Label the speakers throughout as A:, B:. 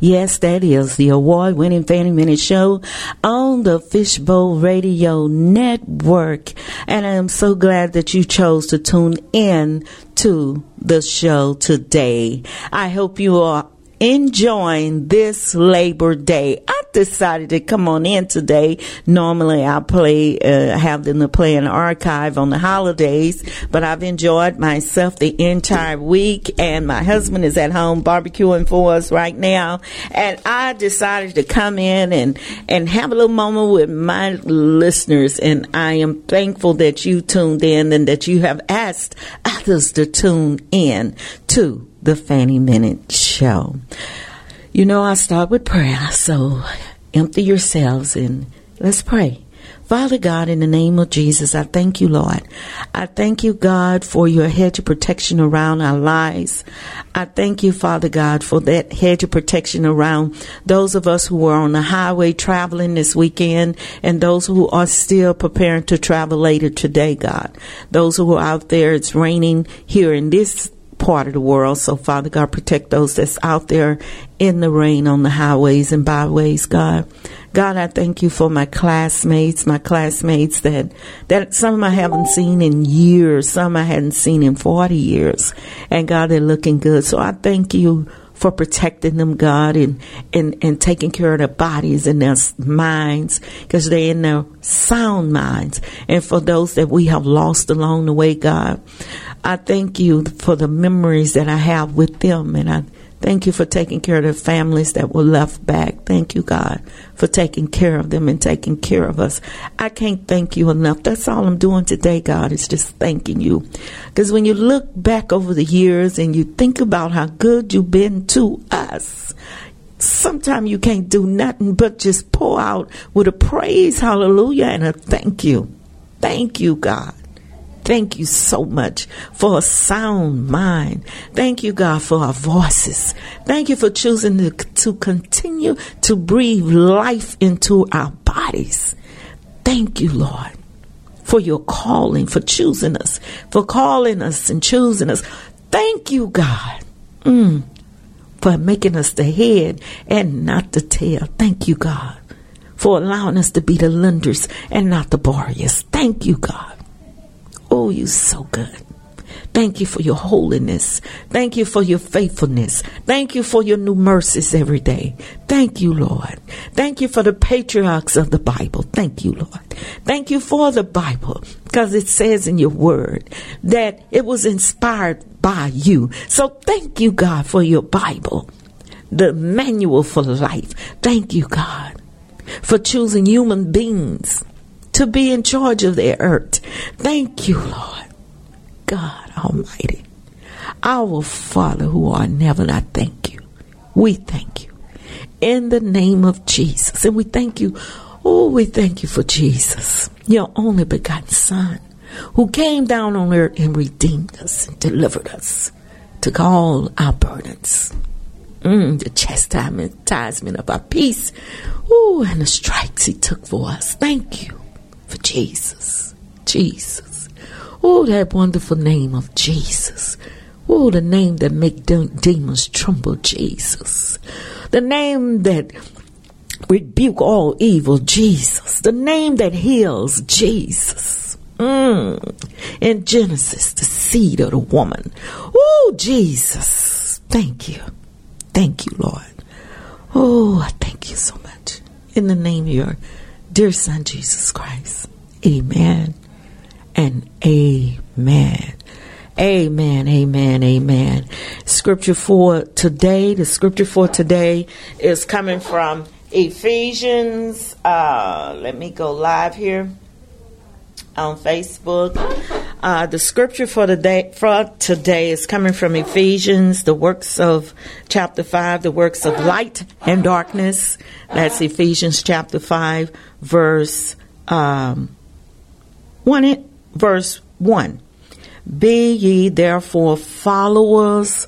A: Yes, that is the award winning Fanny Minnitt Show on the Fishbowl Radio Network. And I am so glad that you chose to tune in to the show today. I hope you are enjoying this Labor Day. Decided to come on in today. Normally I play, uh, have them to play an archive on the holidays, but I've enjoyed myself the entire week and my husband is at home barbecuing for us right now. And I decided to come in and, and have a little moment with my listeners. And I am thankful that you tuned in and that you have asked others to tune in to the Fanny Minnitt Show. You know, I start with prayer, so empty yourselves and let's pray. Father God, in the name of Jesus, I thank you, Lord. I thank you, God, for your hedge of protection around our lives. I thank you, Father God, for that hedge of protection around those of us who are on the highway traveling this weekend and those who are still preparing to travel later today, God. Those who are out there, it's raining here in this part of the world. So, Father God, protect those that's out there in the rain on the highways and byways, God. God, I thank you for my classmates, my classmates that, that some I haven't seen in years, some I hadn't seen in 40 years. And God, they're looking good. So I thank you for protecting them, God, and, and, and taking care of their bodies and their minds because they're in their sound minds. And for those that we have lost along the way, God, I thank you for the memories that I have with them. And I thank you for taking care of the families that were left back. Thank you, God, for taking care of them and taking care of us. I can't thank you enough. That's all I'm doing today, God, is just thanking you. Because when you look back over the years and you think about how good you've been to us, sometimes you can't do nothing but just pour out with a praise, hallelujah, and a thank you. Thank you, God. Thank you so much for a sound mind. Thank you, God, for our voices. Thank you for choosing to, to continue to breathe life into our bodies. Thank you, Lord, for your calling, for choosing us, for calling us and choosing us. Thank you, God, mm, for making us the head and not the tail. Thank you, God, for allowing us to be the lenders and not the borrowers. Thank you, God. Oh, you're so good. Thank you for your holiness. Thank you for your faithfulness. Thank you for your new mercies every day. Thank you, Lord. Thank you for the patriarchs of the Bible. Thank you, Lord. Thank you for the Bible because it says in your word that it was inspired by you. So thank you, God, for your Bible, the manual for life. Thank you, God, for choosing human beings to be in charge of their earth. Thank you, Lord. God Almighty. Our Father who art in heaven, I thank you. We thank you. In the name of Jesus. And we thank you. Oh, we thank you for Jesus, your only begotten Son, who came down on earth and redeemed us and delivered us, took all our burdens. Mm, the chastisement of our peace. Ooh, and the stripes he took for us. Thank you for Jesus. Jesus. Oh, that wonderful name of Jesus. Oh, the name that make de- demons tremble, Jesus. The name that rebuke all evil, Jesus. The name that heals, Jesus. Mm. In Genesis, the seed of the woman. Oh, Jesus. Thank you. Thank you, Lord. Oh, I thank you so much. In the name of your dear Son, Jesus Christ. Amen and amen. Amen, amen, amen. Scripture for today, the scripture for today is coming from Ephesians. Uh, let me go live here on Facebook. Uh, the scripture for the day for today is coming from Ephesians, the works of chapter five, the works of light and darkness. That's Ephesians chapter five, verse um, one. Verse one. Be ye therefore followers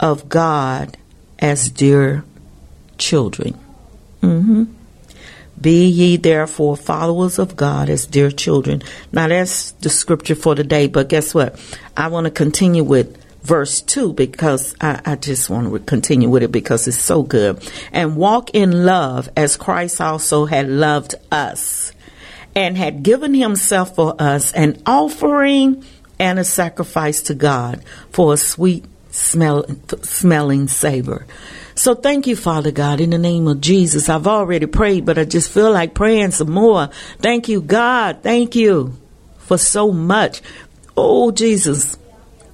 A: of God as dear children. Mm-hmm. Be ye therefore followers of God as dear children. Now that's the scripture for today, but guess what? I want to continue with verse 2 because I, I, just want to continue with it because it's so good. And walk in love as Christ also had loved us and had given himself for us an offering and a sacrifice to God for a sweet smell, smelling savor. So thank you, Father God, in the name of Jesus. I've already prayed, but I just feel like praying some more. Thank you, God. Thank you for so much. Oh, Jesus.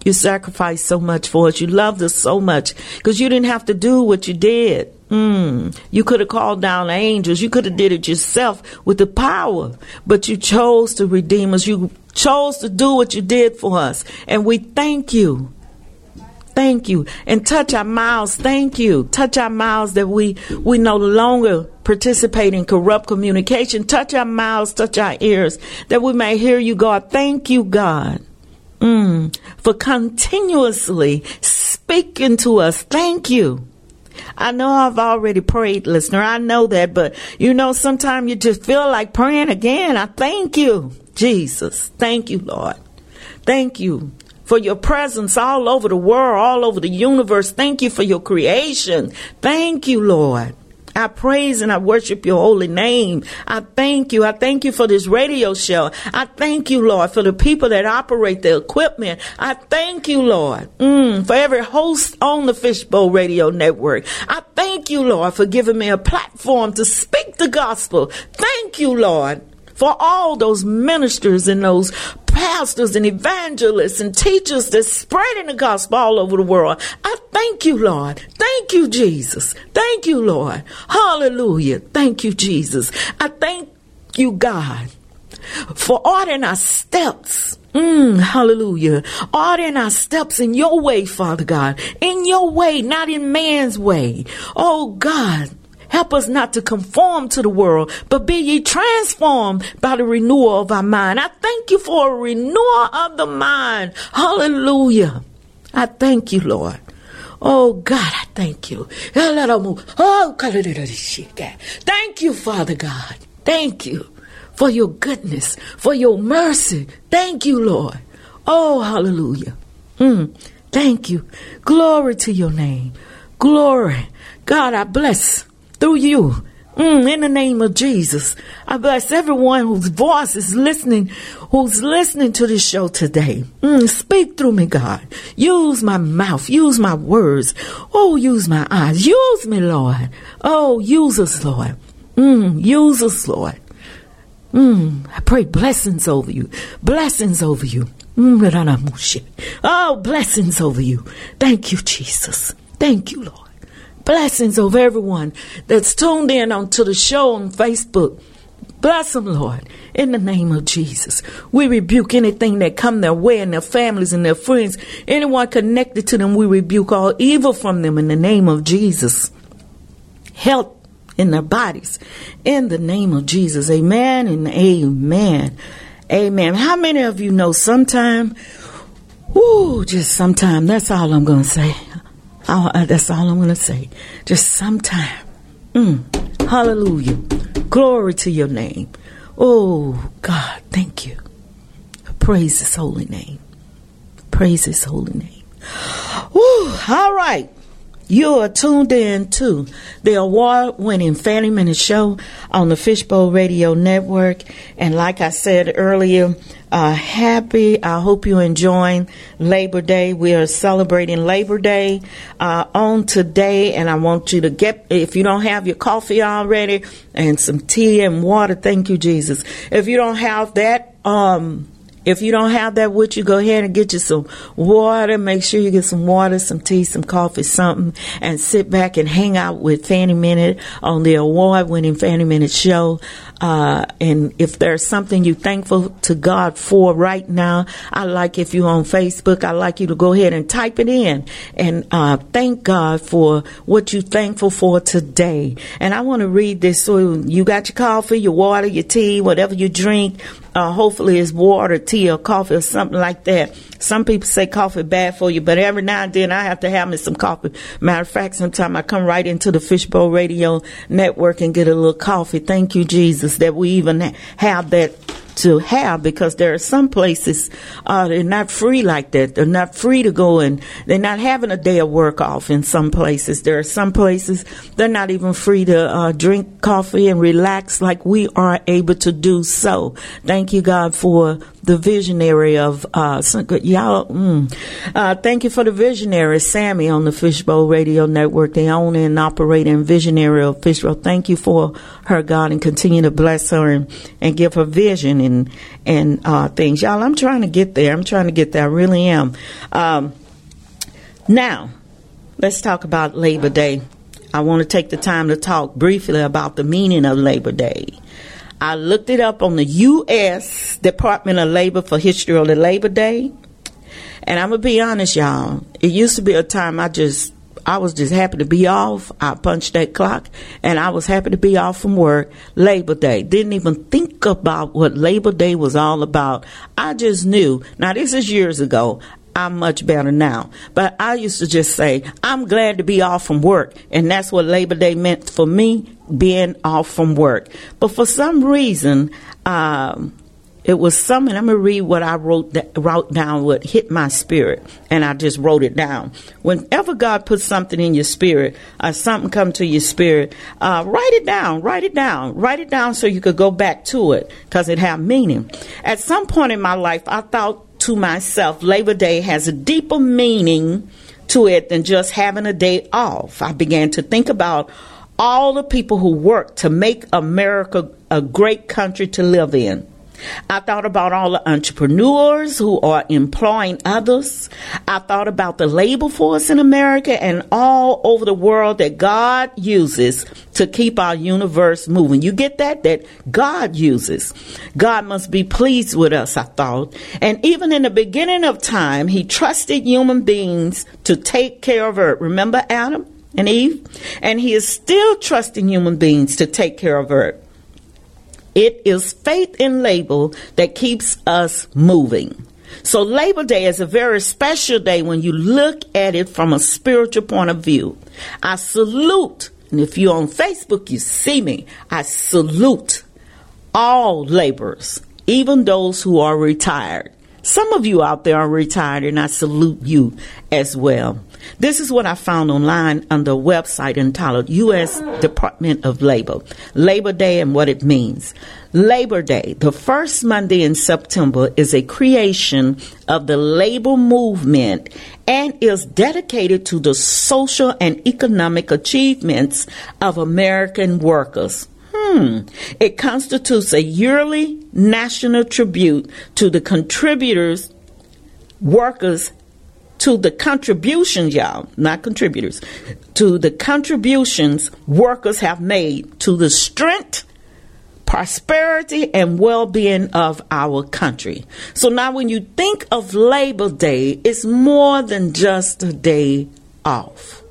A: You sacrificed so much for us. You loved us so much because you didn't have to do what you did. Mm. You could have called down angels. You could have did it yourself with the power, but you chose to redeem us. You chose to do what you did for us, and we thank you. Thank you. And touch our mouths. Thank you. Touch our mouths that we, we no longer participate in corrupt communication. Touch our mouths, touch our ears that we may hear you, God. Thank you, God. Mm, for continuously speaking to us. Thank you. I know I've already prayed, listener. I know that, but you know, sometimes you just feel like praying again. I thank you, Jesus. Thank you, Lord. Thank you for your presence all over the world, all over the universe. Thank you for your creation. Thank you, Lord. I praise and I worship your holy name. I thank you. I thank you for this radio show. I thank you, Lord, for the people that operate the equipment. I thank you, Lord, mm, for every host on the Fishbowl Radio Network. I thank you, Lord, for giving me a platform to speak the gospel. Thank you, Lord for all those ministers and those pastors and evangelists and teachers that's spreading the gospel all over the world. I thank you, Lord. Thank you, Jesus. Thank you, Lord. Hallelujah. Thank you, Jesus. I thank you, God, for ordering our steps. Mm, hallelujah. Ordering our steps in your way, Father God. In your way, not in man's way. Oh God. Help us not to conform to the world, but be ye transformed by the renewal of our mind. I thank you for a renewal of the mind. Hallelujah. I thank you, Lord. Oh God, I thank you. Oh, thank you, Father God. Thank you for your goodness, for your mercy. Thank you, Lord. Oh, hallelujah. Mm, thank you. Glory to your name. Glory. God, I bless through you. Mm, in the name of Jesus, I bless everyone whose voice is listening, who's listening to this show today. Mm, speak through me, God. Use my mouth, use my words. Oh, use my eyes. Use me, Lord. Oh, use us, Lord. Mm, use us, Lord. Mm, I pray blessings over you. Blessings over you. Mm, oh, blessings over you. Thank you, Jesus. Thank you, Lord. Blessings over everyone that's tuned in onto the show on Facebook. Bless them, Lord, in the name of Jesus. We rebuke anything that come their way and their families and their friends. Anyone connected to them, we rebuke all evil from them in the name of Jesus. Health in their bodies in the name of Jesus. Amen and amen. Amen. How many of you know sometime, Ooh, just sometime, that's all I'm to say. Uh, that's all I'm going to say. Just sometime. Mm, hallelujah. Glory to your name. Oh, God, thank you. Praise his holy name. Praise his holy name. Woo, all right. You are tuned in to the award winning Fanny Minnitt Show on the Fishbowl Radio Network. And like I said earlier, uh, happy. I hope you're enjoying Labor Day. We are celebrating Labor Day uh, on today, and I want you to get, if you don't have your coffee already, and some tea and water, thank you, Jesus. If you don't have that, um, if you don't have that with you, go ahead and get you some water. Make sure you get some water, some tea, some coffee, something, and sit back and hang out with Fanny Minnitt on the award winning Fanny Minnitt show. Uh, and if there's something you're thankful to God for right now, I like if you're on Facebook, I like you to go ahead and type it in and uh, thank God for what you're thankful for today. And I want to read this. So you got your coffee, your water, your tea, whatever you drink. Uh, hopefully it's water, tea or coffee or something like that. Some people say coffee bad for you, but every now and then I have to have me some coffee. Matter of fact, sometimes I come right into the Fishbowl Radio Network and get a little coffee. Thank you, Jesus, that we even have that to have because there are some places uh, they're not free like that. They're not free to go and they're not having a day of work off in some places. There are some places they're not even free to uh, drink coffee and relax like we are able to do so. Thank you, God, for the visionary of uh, y'all. Mm, uh, thank you for the visionary Sammy on the Fishbowl Radio Network, the owner and operator and visionary of Fishbowl. Thank you for her, God, and continue to bless her and, and give her vision and and uh, things. Y'all, I'm trying to get there. I'm trying to get there. I really am. Um, now, let's talk about Labor Day. I want to take the time to talk briefly about the meaning of Labor Day. I looked it up on the U.S. Department of Labor for History of the Labor Day. And I'm to be honest, y'all. It used to be a time I just, I was just happy to be off. I punched that clock and I was happy to be off from work. Labor Day. Didn't even think about what Labor Day was all about. I just knew. Now, this is years ago. I'm much better now. But I used to just say, I'm glad to be off from work. And that's what Labor Day meant for me, being off from work. But for some reason, um, it was something. I'm gonna read what I wrote wrote down. What hit my spirit, and I just wrote it down. Whenever God puts something in your spirit, uh, something come to your spirit, uh, write it down. Write it down. Write it down so you could go back to it because it have meaning. At some point in my life, I thought to myself, Labor Day has a deeper meaning to it than just having a day off. I began to think about all the people who work to make America a great country to live in. I thought about all the entrepreneurs who are employing others. I thought about the labor force in America and all over the world that God uses to keep our universe moving. You get that? That God uses. God must be pleased with us, I thought. And even in the beginning of time, He trusted human beings to take care of earth. Remember Adam? and Eve, and he is still trusting human beings to take care of earth. It is faith in labor that keeps us moving. So Labor Day is a very special day when you look at it from a spiritual point of view. I salute, and if you're on Facebook, you see me, I salute all laborers, even those who are retired. Some of you out there are retired, and I salute you as well. This is what I found online on the website entitled U.S. Department of Labor, Labor Day and what it means. Labor Day, the first Monday in September, is a creation of the labor movement and is dedicated to the social and economic achievements of American workers. Hmm. It constitutes a yearly national tribute to the contributors, workers, to the contributions, y'all, not contributors, to the contributions workers have made to the strength, prosperity, and well being of our country. So now, when you think of Labor Day, it's more than just a day off.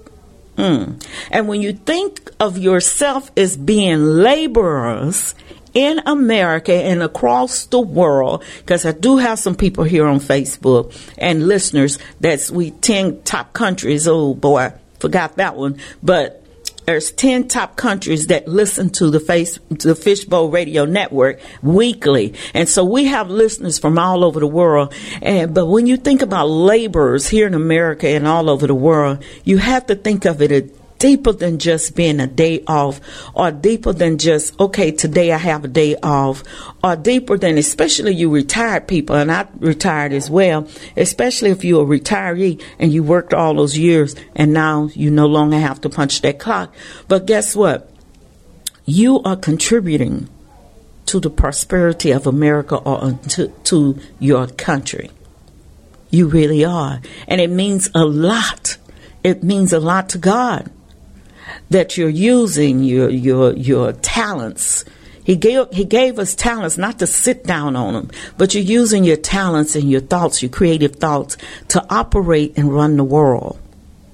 A: Mm. And when you think of yourself as being laborers in America and across the world, because I do have some people here on Facebook and listeners that's we 10 top countries. Oh boy, forgot that one. But there's 10 top countries that listen to the face the fishbowl radio network weekly and so we have listeners from all over the world and but when you think about laborers here in america and all over the world you have to think of it deeper than just being a day off or deeper than just, okay, today I have a day off or deeper than, especially you retired people, and I retired as well, especially if you're a retiree and you worked all those years and now you no longer have to punch that clock. But guess what? You are contributing to the prosperity of America or to, to your country. You really are. And it means a lot. It means a lot to God that you're using your your your talents. He gave he gave us talents not to sit down on them, but you're using your talents and your thoughts, your creative thoughts, to operate and run the world.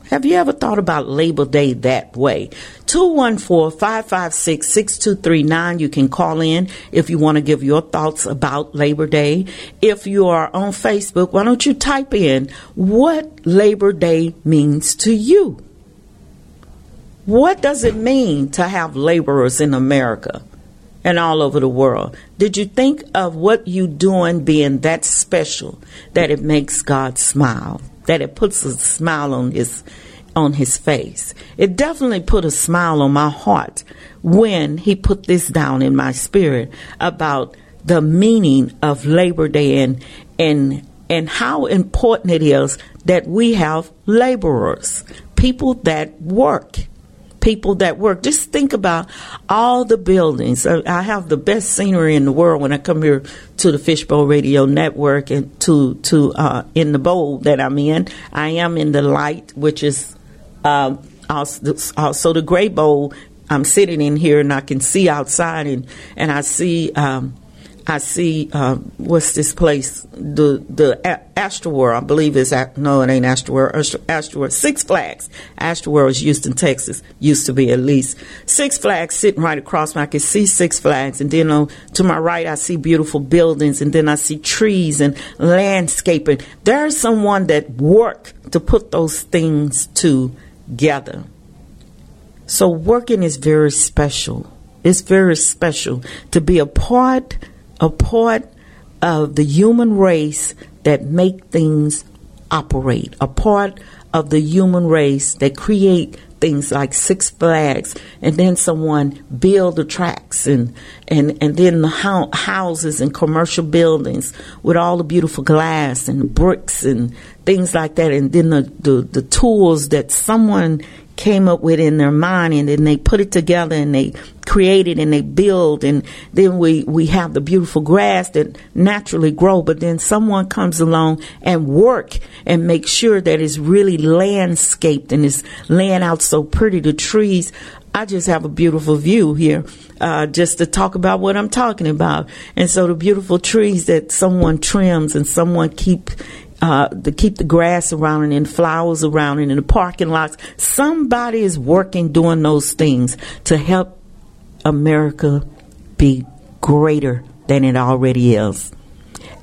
A: Have you ever thought about Labor Day that way? 214-556-6239. You can call in if you want to give your thoughts about Labor Day. If you are on Facebook, why don't you type in what Labor Day means to you? What does it mean to have laborers in America and all over the world? Did you think of what you doing being that special that it makes God smile? That it puts a smile on his on his face. It definitely put a smile on my heart when he put this down in my spirit about the meaning of Labor Day and and and how important it is that we have laborers, people that work people that work. Just think about all the buildings. I have the best scenery in the world when I come here to the Fishbowl Radio Network and to to uh, in the bowl that I'm in. I am in the light, which is uh, also, also the gray bowl. I'm sitting in here and I can see outside and and I see. Um, I see uh, what's this place? The the Astroworld, I believe is no, it ain't Astroworld. Astroworld, Six Flags. Astroworld is Houston, Texas. Used to be at least Six Flags sitting right across me. I can see Six Flags, and then on, to my right, I see beautiful buildings, and then I see trees and landscaping. There's someone that worked to put those things together. So working is very special. It's very special to be a part a part of the human race that make things operate, a part of the human race that create things like Six Flags, and then someone build the tracks and and and then the ho- houses and commercial buildings with all the beautiful glass and bricks and things like that, and then the the, the tools that someone came up with in their mind and then they put it together and they create it and they build and then we, we have the beautiful grass that naturally grow but then someone comes along and work and make sure that it's really landscaped and it's laying out so pretty the trees I just have a beautiful view here, uh, just to talk about what I'm talking about. And so the beautiful trees that someone trims and someone keep uh, to keep the grass around and flowers around and in the parking lots. Somebody is working doing those things to help America be greater than it already is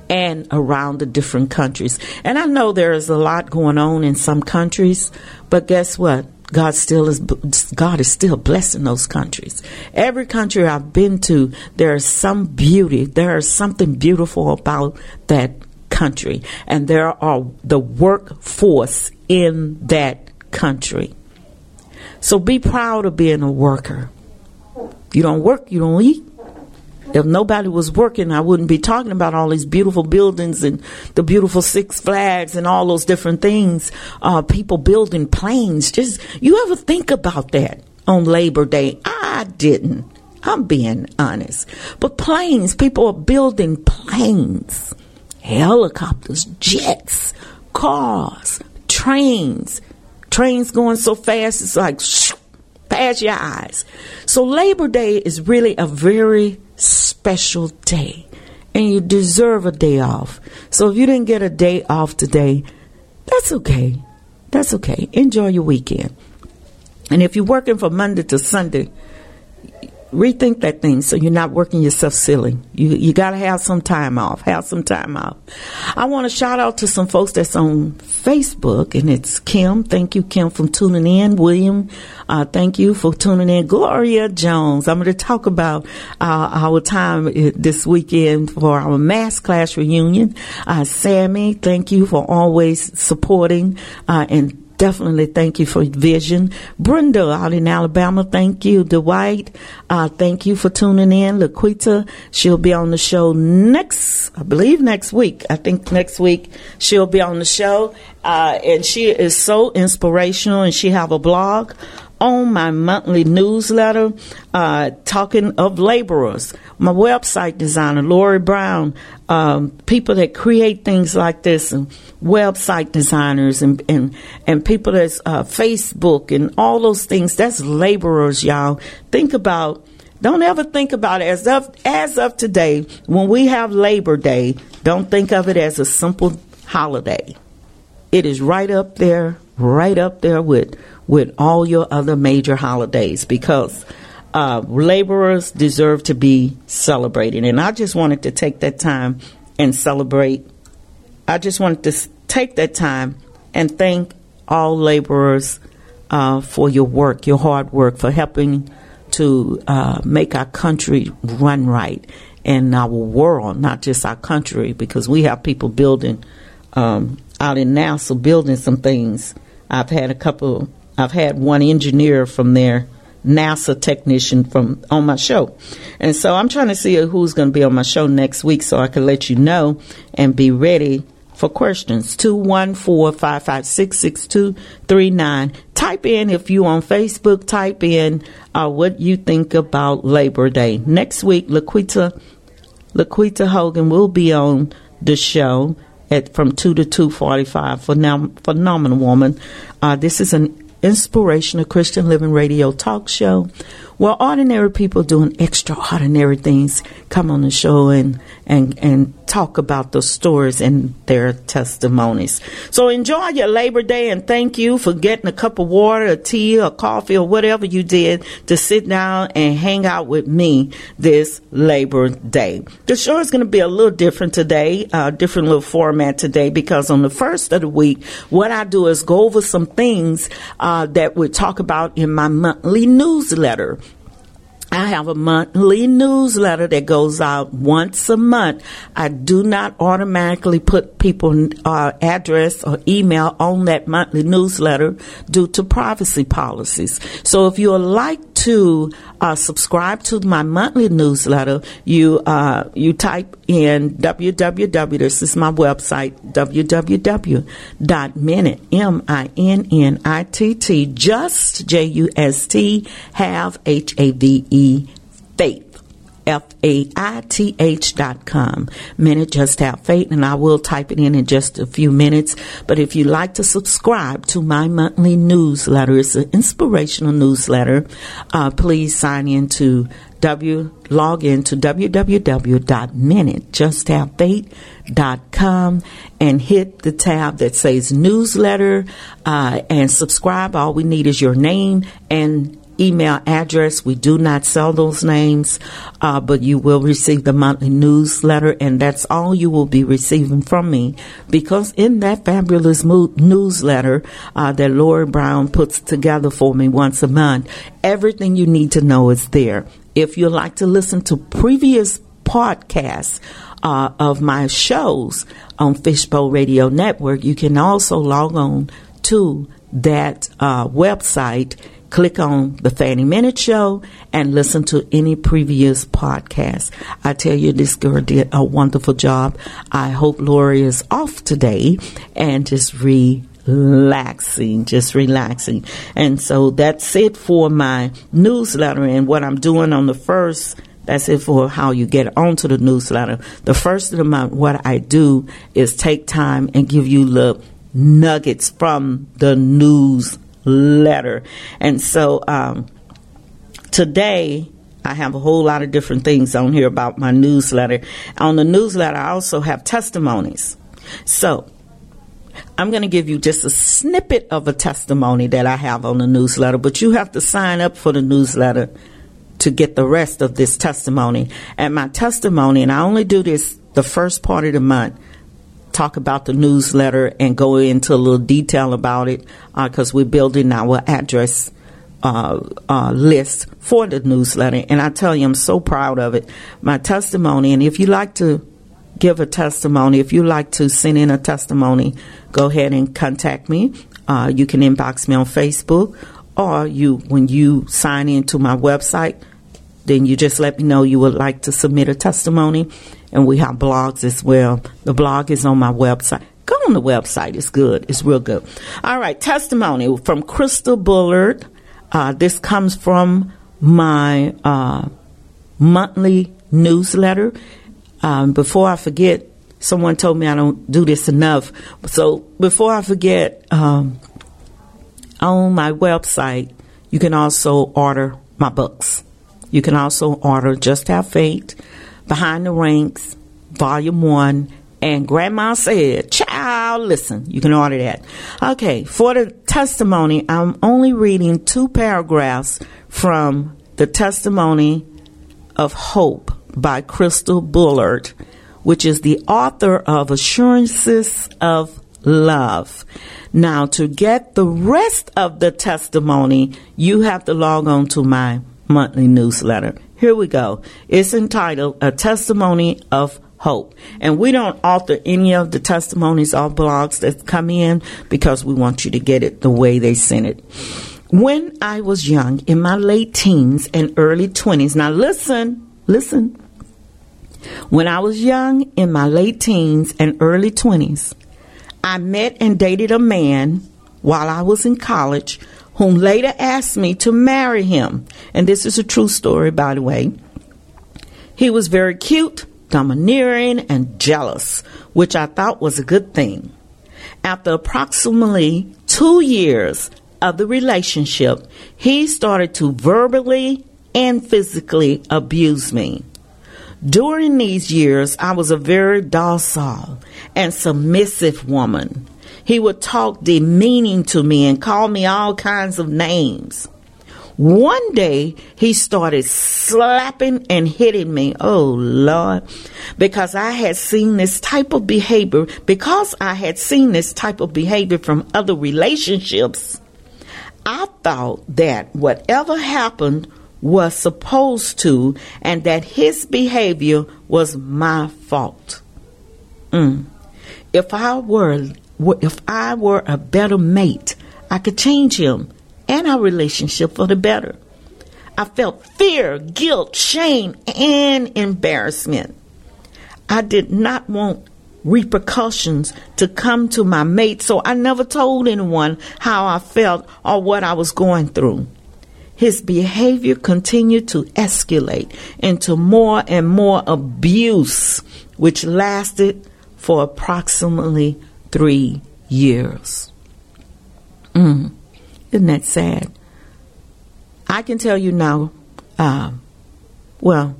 A: and around the different countries. And I know there is a lot going on in some countries, but guess what? God still is God is still blessing those countries. Every country I've been to, there is some beauty. There is something beautiful about that country, and there are the workforce in that country. So be proud of being a worker. You don't work, you don't eat. If nobody was working, I wouldn't be talking about all these beautiful buildings and the beautiful Six Flags and all those different things. Uh, people building planes. Just you ever think about that on Labor Day? I didn't. I'm being honest. But planes, people are building planes helicopters, jets, cars, trains. Trains going so fast, it's like past your eyes. So Labor Day is really a very special day, and you deserve a day off. So if you didn't get a day off today, that's okay. That's okay. Enjoy your weekend. And if you're working from Monday to Sunday, rethink that thing so you're not working yourself silly. You you got to have some time off. Have some time off. I want to shout out to some folks that's on Facebook, and it's Kim. Thank you, Kim, for tuning in. William, uh, thank you for tuning in. Gloria Jones. I'm going to talk about uh, our time uh, this weekend for our mass class reunion. Uh, Sammy, thank you for always supporting uh, and definitely thank you for vision. Brenda out in Alabama, thank you. Dwight, uh, thank you for tuning in. Laquita, she'll be on the show next, I believe next week. I think next week she'll be on the show. Uh, and she is so inspirational and she have a blog on my monthly newsletter, uh, talking of laborers. My website designer, Lori Brown, um, people that create things like this, and website designers, and and, and people that's uh, Facebook and all those things. That's laborers, y'all. Think about. Don't ever think about it as of as of today when we have Labor Day. Don't think of it as a simple holiday. It is right up there right up there with with all your other major holidays because uh, laborers deserve to be celebrated. And I just wanted to take that time and celebrate. I just wanted to take that time and thank all laborers uh, for your work, your hard work, for helping to uh, make our country run right and our world, not just our country, because we have people building um, out in NASA building some things. I've had a couple. I've had one engineer from there, NASA technician from on my show, and so I'm trying to see who's going to be on my show next week, so I can let you know and be ready for questions. 214-556-6239. Type in if you on Facebook, type in uh, what you think about Labor Day. Next week, Laquita, Laquita Hogan will be on the show at from 2 to 2.45. for now phenomenal woman. Uh, this is an inspirational Christian Living Radio talk show where ordinary people doing extraordinary things come on the show and, and, and talk about those stories and their testimonies. So enjoy your Labor Day and thank you for getting a cup of water, a tea, or coffee, or whatever you did to sit down and hang out with me this Labor Day. The show is going to be a little different today, a different little format today because on the first of the week, what I do is go over some things uh, that we talk about in my monthly newsletter. I have a monthly newsletter that goes out once a month. I do not automatically put people uh, address or email on that monthly newsletter due to privacy policies. So if you like to uh, subscribe to my monthly newsletter, you uh, you type in www. This is my website www.minnitt m i n n i t t just j u s t have h a v e faith F-A-I-T-H dot com. Minnitt Just Have Faith, and I will type it in in just a few minutes. But if you'd like to subscribe to my monthly newsletter, it's an inspirational newsletter, uh, please sign in to W, log in to www.minnittjusthavefaith.com and hit the tab that says newsletter uh, and subscribe. All we need is your name and email address. We do not sell those names, uh, but you will receive the monthly newsletter, and that's all you will be receiving from me. Because in that fabulous mo- newsletter uh, that Lori Brown puts together for me once a month, everything you need to know is there. If you'd like to listen to previous podcasts, uh, of my shows on Fishbowl Radio Network, you can also log on to that uh, website click on the Fanny Minnitt Show and listen to any previous podcast. I tell you, this girl did a wonderful job. I hope Lori is off today and just relaxing, just relaxing. And so that's it for my newsletter and what I'm doing on the first. That's it for how you get onto the newsletter. The first of the month, what I do is take time and give you the nuggets from the news letter. And so um, today, I have a whole lot of different things on here about my newsletter. On the newsletter, I also have testimonies. So I'm going to give you just a snippet of a testimony that I have on the newsletter, but you have to sign up for the newsletter to get the rest of this testimony. And my testimony, and I only do this the first part of the month, talk about the newsletter and go into a little detail about it because uh, we're building our address uh, uh, list for the newsletter. And I tell you, I'm so proud of it. My testimony, and if you like to give a testimony, if you like to send in a testimony, go ahead and contact me. Uh, you can inbox me on Facebook, or you when you sign into my website, then you just let me know you would like to submit a testimony, and we have blogs as well. The blog is on my website. Go on the website. It's good. It's real good. All right. Testimony from Crystal Bullard. Uh, this comes from my uh, monthly newsletter. Um, before I forget, someone told me I don't do this enough. So before I forget, um, on my website, you can also order my books. You can also order Just Have Faith Behind the Ranks, Volume 1, and Grandma Said, Child, listen, you can order that. Okay, for the testimony, I'm only reading two paragraphs from the testimony of hope by Crystal Bullard, which is the author of Assurances of Love. Now, to get the rest of the testimony, you have to log on to my monthly newsletter. Here we go. It's entitled A Testimony of Hope. And we don't alter any of the testimonies or blogs that come in because we want you to get it the way they sent it. When I was young, in my late teens and early 20s, now listen, listen. When I was young, in my late teens and early 20s, I met and dated a man while I was in college whom later asked me to marry him. And this is a true story, by the way. He was very cute, domineering, and jealous, which I thought was a good thing. After approximately two years of the relationship, he started to verbally and physically abuse me. During these years, I was a very docile and submissive woman. He would talk demeaning to me and call me all kinds of names. One day he started slapping and hitting me. Oh Lord. Because I had seen this type of behavior, because I had seen this type of behavior from other relationships, I thought that whatever happened was supposed to and that his behavior was my fault. Mm. If I were if I were a better mate, I could change him and our relationship for the better. I felt fear, guilt, shame, and embarrassment. I did not want repercussions to come to my mate, so I never told anyone how I felt or what I was going through. His behavior continued to escalate into more and more abuse, which lasted for approximately three years. Mm. Isn't that sad? I can tell you now, uh, well,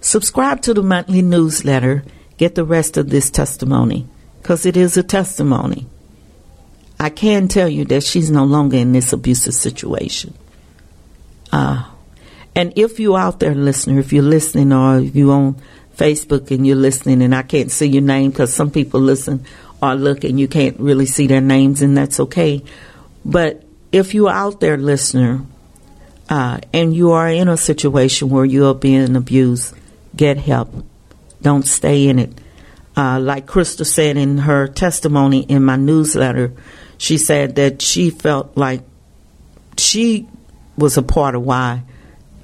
A: subscribe to the monthly newsletter, get the rest of this testimony, because it is a testimony. I can tell you that she's no longer in this abusive situation. Uh, and if you out there, listener, if you're listening or if you on Facebook and you're listening and I can't see your name because some people listen or look and you can't really see their names, and that's okay. But if you're out there, listener, uh, and you are in a situation where you are being abused, get help. Don't stay in it. Uh, like Crystal said in her testimony in my newsletter, she said that she felt like she was a part of why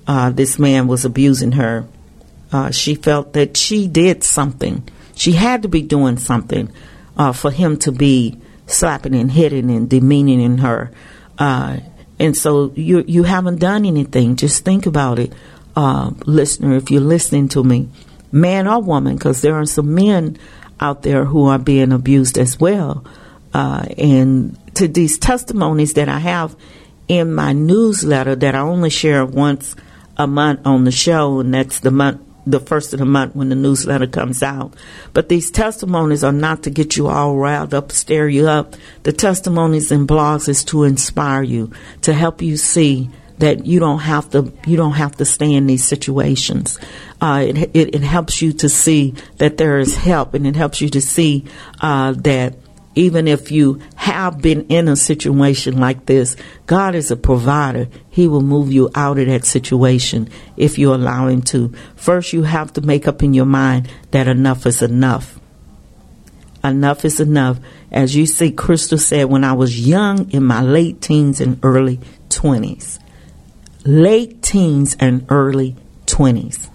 A: uh, this man was abusing her. Uh, she felt that she did something. She had to be doing something uh, for him to be slapping and hitting and demeaning in her. Uh, and so you you haven't done anything. Just think about it, uh, listener. If you're listening to me, man or woman, because there are some men out there who are being abused as well. Uh, and to these testimonies that I have in my newsletter that I only share once a month on the show, and that's the month the first of the month when the newsletter comes out. But these testimonies are not to get you all riled up, stir you up. The testimonies and blogs is to inspire you, to help you see that you don't have to you don't have to stay in these situations. Uh, it, it, it helps you to see that there is help, and it helps you to see uh, that even if you have been in a situation like this, God is a provider. He will move you out of that situation if you allow Him to. First, you have to make up in your mind that enough is enough. Enough is enough. As you see, Crystal said, when I was young, in my late teens and early 20s. Late teens and early 20s.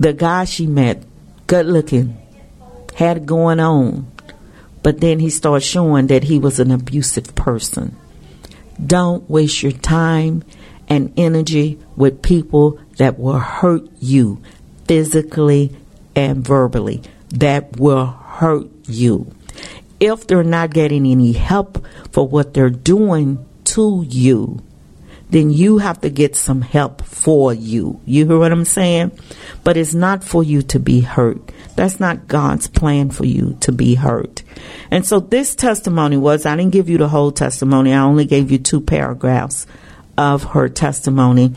A: The guy she met, good looking, had going on but then he started showing that he was an abusive person. Don't waste your time and energy with people that will hurt you physically and verbally. That will hurt you. If they're not getting any help for what they're doing to you, then you have to get some help for you. You hear what I'm saying? But it's not for you to be hurt. That's not God's plan for you to be hurt. And so this testimony was, I didn't give you the whole testimony. I only gave you two paragraphs of her testimony.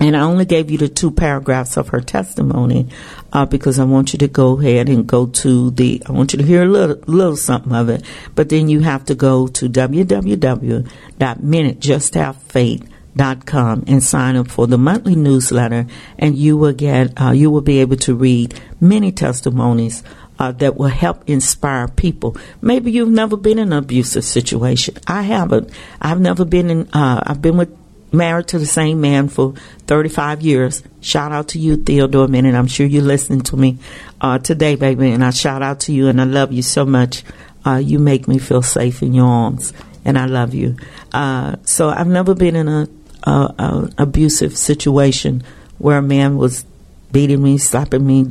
A: And I only gave you the two paragraphs of her testimony uh, because I want you to go ahead and go to the, I want you to hear a little, little something of it. But then you have to go to www.minutejusthavefaith.com and sign up for the monthly newsletter and you will get, uh, you will be able to read many testimonies uh, that will help inspire people. Maybe you've never been in an abusive situation. I haven't. I've never been in. Uh, I've been with married to the same man for 35 years. Shout out to you, Theodore man and I'm sure you're listening to me uh, today, baby. And I shout out to you, and I love you so much. Uh, you make me feel safe in your arms, and I love you. Uh, so I've never been in a, a, abusive situation where a man was beating me, slapping me,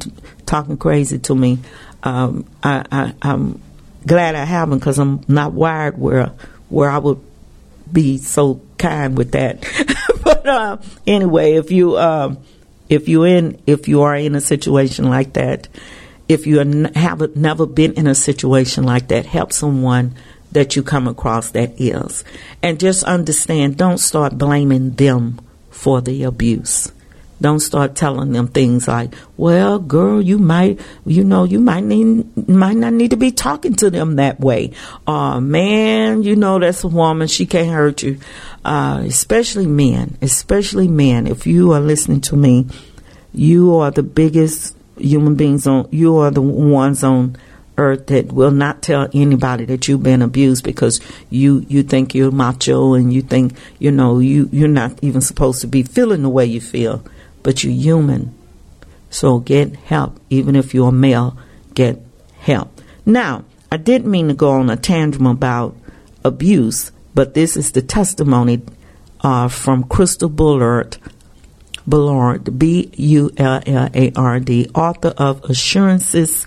A: talking crazy to me um, I, I'm glad I haven't because I'm not wired where where I would be so kind with that. but uh, anyway, if you um, if you in if you are in a situation like that, if you haven't never been in a situation like that, help someone that you come across that is, and just understand. Don't start blaming them for the abuse. Don't start telling them things like, "Well, girl, you might, you know, you might need, might not need to be talking to them that way." Or, uh, man, you know, that's a woman; she can't hurt you. Uh, especially men, especially men. If you are listening to me, you are the biggest human beings on. You are the ones on earth that will not tell anybody that you've been abused because you you think you're macho and you think you know you you're not even supposed to be feeling the way you feel but you're human. So get help. Even if you're a male, get help. Now, I didn't mean to go on a tangent about abuse, but this is the testimony uh, from Crystal Bullard, Bullard, B U L L A R D, author of Assurances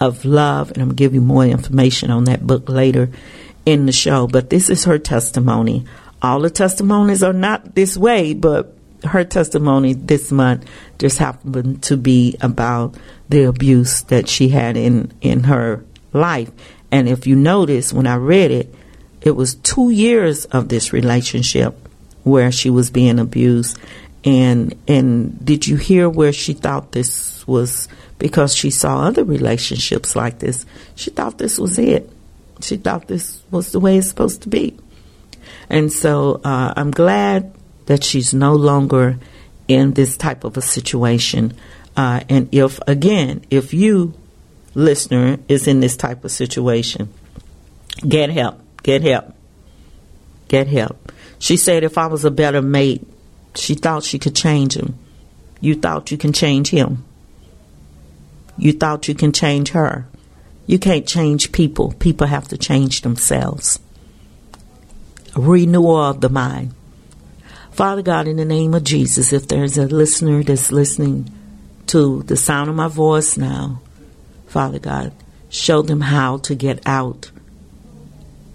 A: of Love. And I'm going to give you more information on that book later in the show. But this is her testimony. All the testimonies are not this way, but her testimony this month just happened to be about the abuse that she had in in her life. And if you notice, when I read it, it was two years of this relationship where she was being abused. And and did you hear where she thought this was because she saw other relationships like this? She thought this was it. She thought this was the way it's supposed to be. And so uh, I'm glad that she's no longer in this type of a situation. Uh, and if, again, if you, listener, is in this type of situation, get help, get help, get help. She said, if I was a better mate, she thought she could change him. You thought you can change him. You thought you can change her. You can't change people. People have to change themselves. Renewal of the mind. Father God, in the name of Jesus, if there's a listener that's listening to the sound of my voice now, Father God, show them how to get out,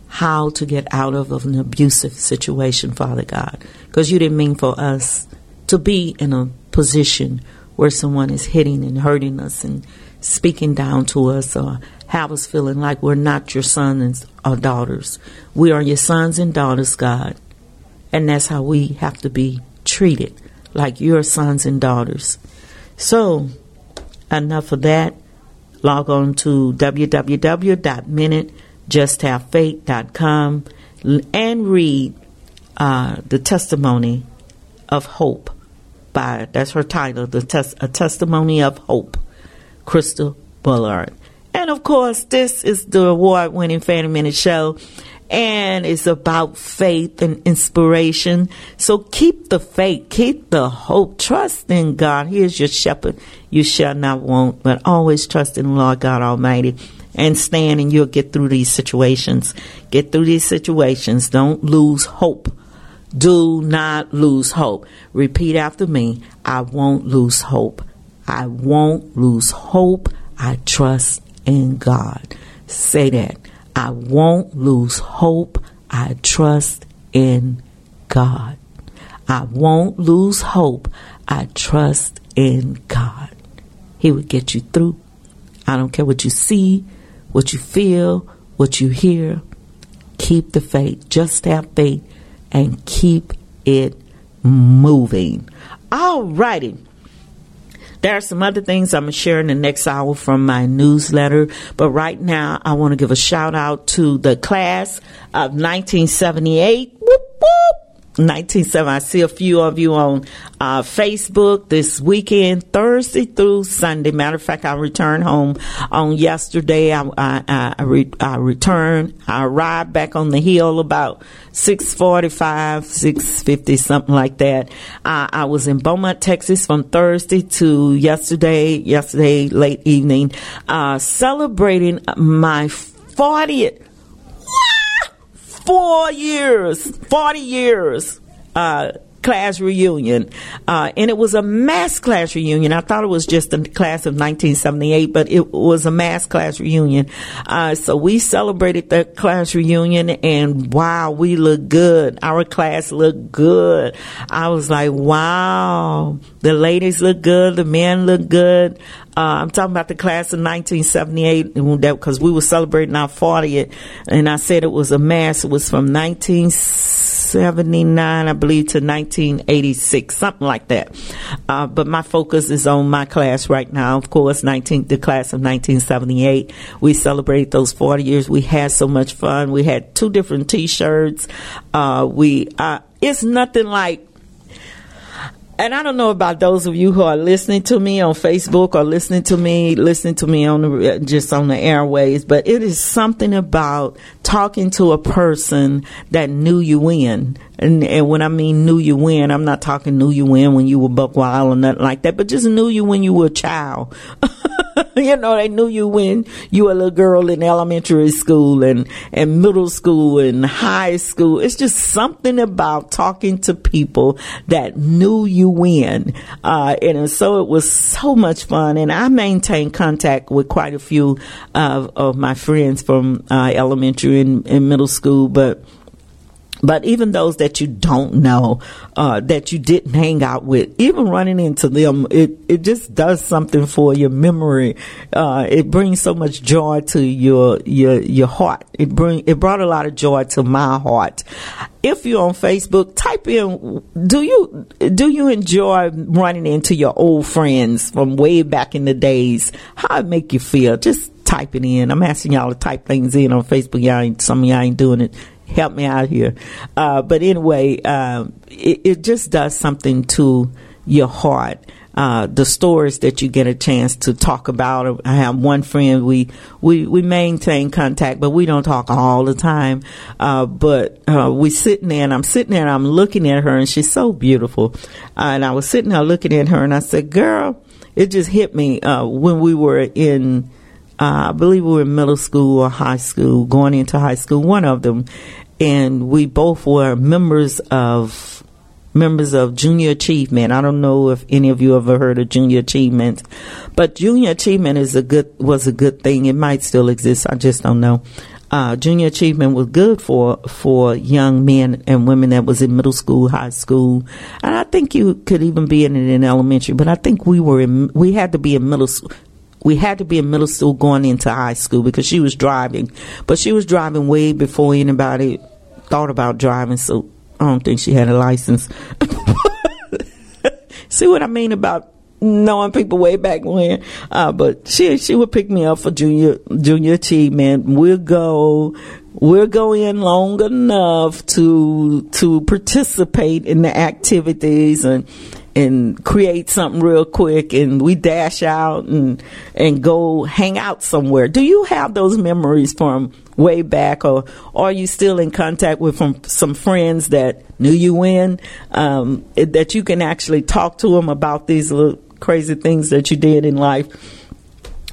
A: how to get out of, of an abusive situation, Father God. Because you didn't mean for us to be in a position where someone is hitting and hurting us and speaking down to us or have us feeling like we're not your sons or daughters. We are your sons and daughters, God. And that's how we have to be treated, like your sons and daughters. So, enough of that. Log on to www.minutejusthavefaith.com and read uh, the testimony of hope by that's her title, the tes- a testimony of hope, Crystal Bullard. And of course, this is the award-winning Fanny Minnitt Show and it's about faith and inspiration. So keep the faith, keep the hope, trust in God. He is your shepherd. You shall not want, but always trust in the Lord God Almighty and stand and you'll get through these situations. Get through these situations. Don't lose hope. Do not lose hope. Repeat after me. I won't lose hope. I won't lose hope. I trust in God. Say that. I won't lose hope. I trust in God. I won't lose hope. I trust in God. He will get you through. I don't care what you see, what you feel, what you hear. Keep the faith. Just have faith and keep it moving. All righty. There are some other things I'm going to share in the next hour from my newsletter, but right now I want to give a shout out to the class of 1978. Whoop, whoop. 1970. I see a few of you on uh, Facebook this weekend, Thursday through Sunday. Matter of fact, I returned home on yesterday. I, I, I, re- I returned. I arrived back on the hill about 645, 650, something like that. Uh, I was in Beaumont, Texas from Thursday to yesterday, yesterday late evening, uh, celebrating my 40th four years, 40 years, uh, class reunion. Uh, and it was a mass class reunion. I thought it was just the class of 1978, but it was a mass class reunion. Uh, so we celebrated the class reunion and wow, we look good. Our class looked good. I was like, wow, the ladies look good. The men look good. Uh, I'm talking about the class of 1978 because we were celebrating our 40th, and I said it was a mass. It was from 1979, I believe, to 1986, something like that. Uh, but my focus is on my class right now. Of course, 19 the class of 1978. We celebrated those 40 years. We had so much fun. We had two different T-shirts. Uh, we uh, it's nothing like and I don't know about those of you who are listening to me on Facebook or listening to me, listening to me on the, just on the airways, but it is something about talking to a person that knew you when. And, and when I mean knew you when, I'm not talking knew you when when you were buck wild or nothing like that, but just knew you when you were a child. you know, they knew you when you were a little girl in elementary school and, and middle school and high school. It's just something about talking to people that knew you when. Uh, and so it was so much fun. And I maintained contact with quite a few of, of my friends from uh, elementary and, and middle school, but but even those that you don't know, uh, that you didn't hang out with, even running into them, it, it just does something for your memory. Uh, it brings so much joy to your, your, your heart. It bring, it brought a lot of joy to my heart. If you're on Facebook, type in, do you, do you enjoy running into your old friends from way back in the days? How it make you feel? Just type it in. I'm asking y'all to type things in on Facebook. Y'all ain't, some of y'all ain't doing it help me out here. Uh, but anyway, um, it, it, just does something to your heart. Uh, the stories that you get a chance to talk about. I have one friend we we we maintain contact, but we don't talk all the time. Uh, but uh, we sitting there, and I'm sitting there, and I'm looking at her, and she's so beautiful. Uh, and I was sitting there looking at her, and I said, "Girl," it just hit me uh, when we were in. Uh, I believe we were in middle school or high school, going into high school, one of them and we both were members of members of Junior Achievement. I don't know if any of you ever heard of Junior Achievement, but Junior Achievement is a good was a good thing. It might still exist. I just don't know. Uh, junior achievement was good for for young men and women that was in middle school, high school, and I think you could even be in it in elementary. But I think we were in, we had to be in middle we had to be in middle school going into high school because she was driving, but she was driving way before anybody thought about driving, so I don't think she had a license. See what I mean about knowing people way back when. Uh, but she she would pick me up for junior junior achievement. We'll go we'll go in long enough to to participate in the activities and and create something real quick and we dash out and and go hang out somewhere. Do you have those memories from way back or, are you still in contact with from some friends that knew you when um, that you can actually talk to them about these little crazy things that you did in life?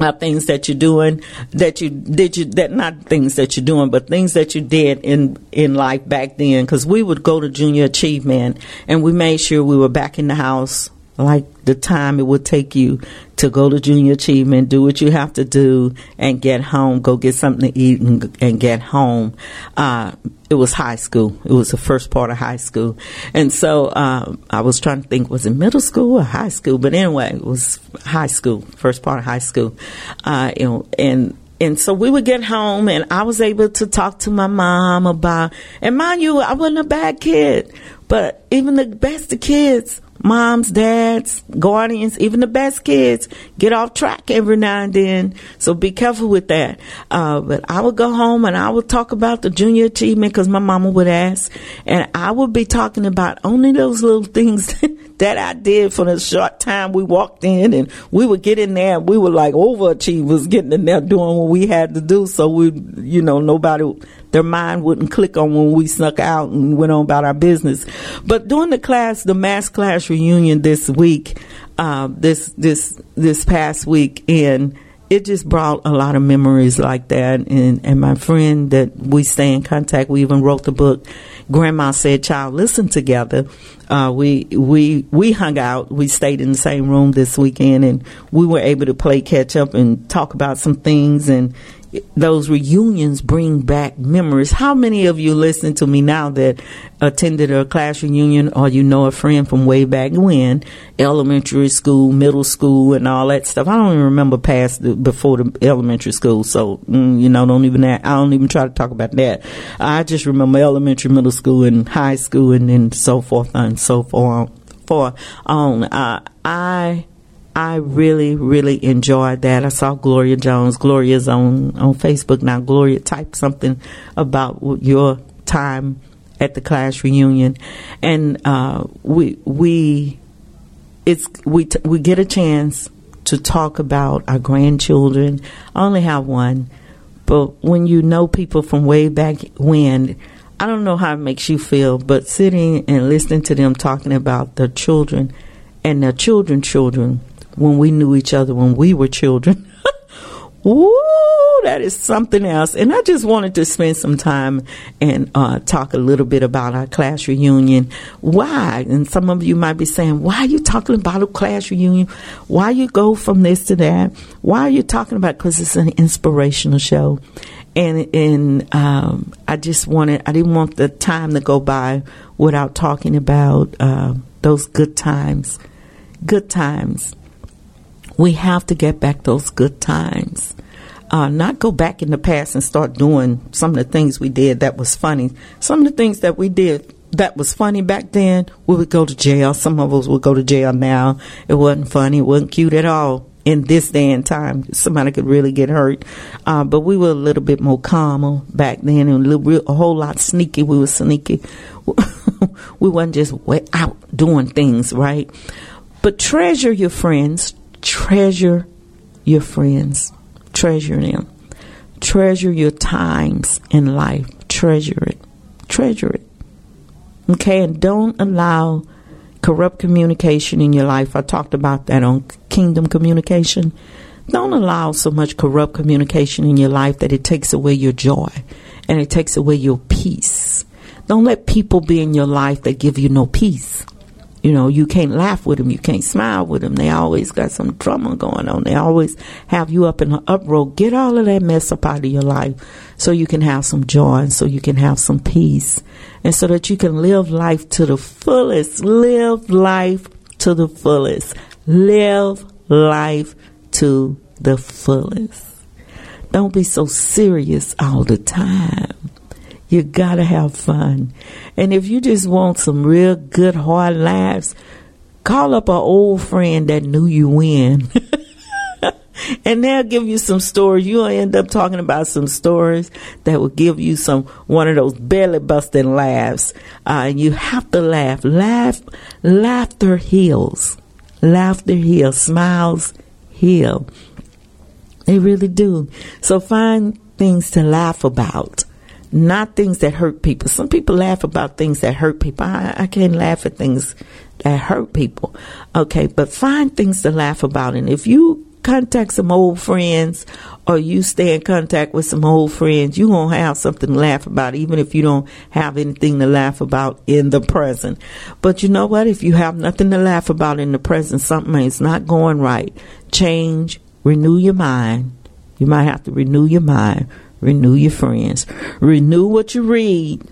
A: Uh, things that you're doing that you did you that not things that you're doing but things that you did in in life back then. Because we would go to junior achievement and we made sure we were back in the house like the time it would take you to go to junior achievement, do what you have to do, and get home, go get something to eat, and, and get home. Uh, it was high school. It was the first part of high school, and so um, I was trying to think: was it middle school or high school? But anyway, it was high school, first part of high school, uh, you know, and and so we would get home and I was able to talk to my mom about, and mind you, I wasn't a bad kid, but even the best of kids moms, dads, guardians, even the best kids get off track every now and then. So be careful with that. Uh, but I would go home and I would talk about the junior achievement because my mama would ask, and I would be talking about only those little things that I did for the short time we walked in, and we would get in there. and We were like overachievers, getting in there doing what we had to do. So we, you know, nobody their mind wouldn't click on when we snuck out and went on about our business. But during the class, the mass class reunion this week, uh, this this this past week, and it just brought a lot of memories like that. And and my friend that we stay in contact, we even wrote the book. Grandma said, "Child, listen together." Uh, we we we hung out. We stayed in the same room this weekend, and we were able to play catch up and talk about some things and those reunions bring back memories. How many of you listen to me now that attended a class reunion or you know a friend from way back when, elementary school, middle school, and all that stuff? I don't even remember past the, before the elementary school, so mm, you know, don't even I don't even try to talk about that. I just remember elementary, middle school, and high school, and then so forth and so forth. For on, uh, I I really, really enjoyed that. I saw Gloria Jones. Gloria's on, on Facebook now. Gloria typed something about your time at the class reunion, and uh, we we it's we t- we get a chance to talk about our grandchildren. I only have one, but when you know people from way back when, I don't know how it makes you feel, but sitting and listening to them talking about their children and their children children when we knew each other when we were children. Woo, that is something else. And I just wanted to spend some time and uh, talk a little bit about our class reunion. Why? And some of you might be saying, why are you talking about a class reunion? Why you go from this to that? Why are you talking about? Because it's an inspirational show. And, and um, I just wanted, I didn't want the time to go by without talking about uh, those good times. Good times we have to get back those good times. Uh, not go back in the past and start doing some of the things we did that was funny. Some of the things that we did that was funny back then, we would go to jail. Some of us would go to jail now. It wasn't funny. It wasn't cute at all in this day and time. Somebody could really get hurt. Uh, but we were a little bit more calmer back then and a, little, a whole lot sneaky. We were sneaky. we weren't just out doing things, right? But treasure your friends treasure your friends, treasure them, treasure your times in life, treasure it, treasure it. Okay, and don't allow corrupt communication in your life. I talked about that on Kingdom Communication. Don't allow so much corrupt communication in your life that it takes away your joy and it takes away your peace. Don't let people be in your life that give you no peace. You know, you can't laugh with them. You can't smile with them. They always got some drama going on. They always have you up in an uproar. Get all of that mess up out of your life so you can have some joy and so you can have some peace and so that you can live life to the fullest. Live life to the fullest. Live life to the fullest. Don't be so serious all the time. You gotta have fun. And if you just want some real good hard laughs, call up an old friend that knew you when. and they'll give you some stories. You'll end up talking about some stories that will give you some one of those belly busting laughs. Uh, and you have to laugh. Laugh laughter heals. Laughter heals. Smiles heal. They really do. So find things to laugh about not things that hurt people. Some people laugh about things that hurt people. I, I can't laugh at things that hurt people. Okay, but find things to laugh about. And if you contact some old friends or you stay in contact with some old friends, you're going to have something to laugh about, even if you don't have anything to laugh about in the present. But you know what? If you have nothing to laugh about in the present, something is not going right. Change, renew your mind. You might have to renew your mind, renew your friends, renew what you read.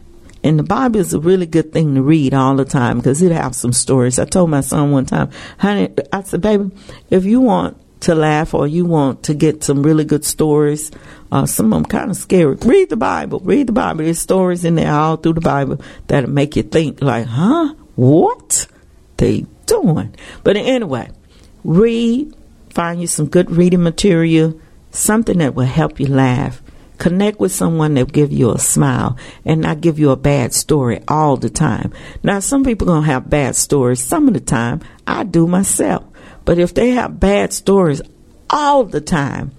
A: And the Bible is a really good thing to read all the time because it has some stories. I told my son one time, honey, I said, baby, if you want to laugh or you want to get some really good stories, uh, some of them kind of scary. Read the Bible. Read the Bible. There's stories in there all through the Bible that'll make you think like, huh? What they doing? But anyway, read, find you some good reading material, something that will help you laugh. Connect with someone that give you a smile and not give you a bad story all the time. Now, some people gonna have bad stories. Some of the time, I do myself. But if they have bad stories all the time,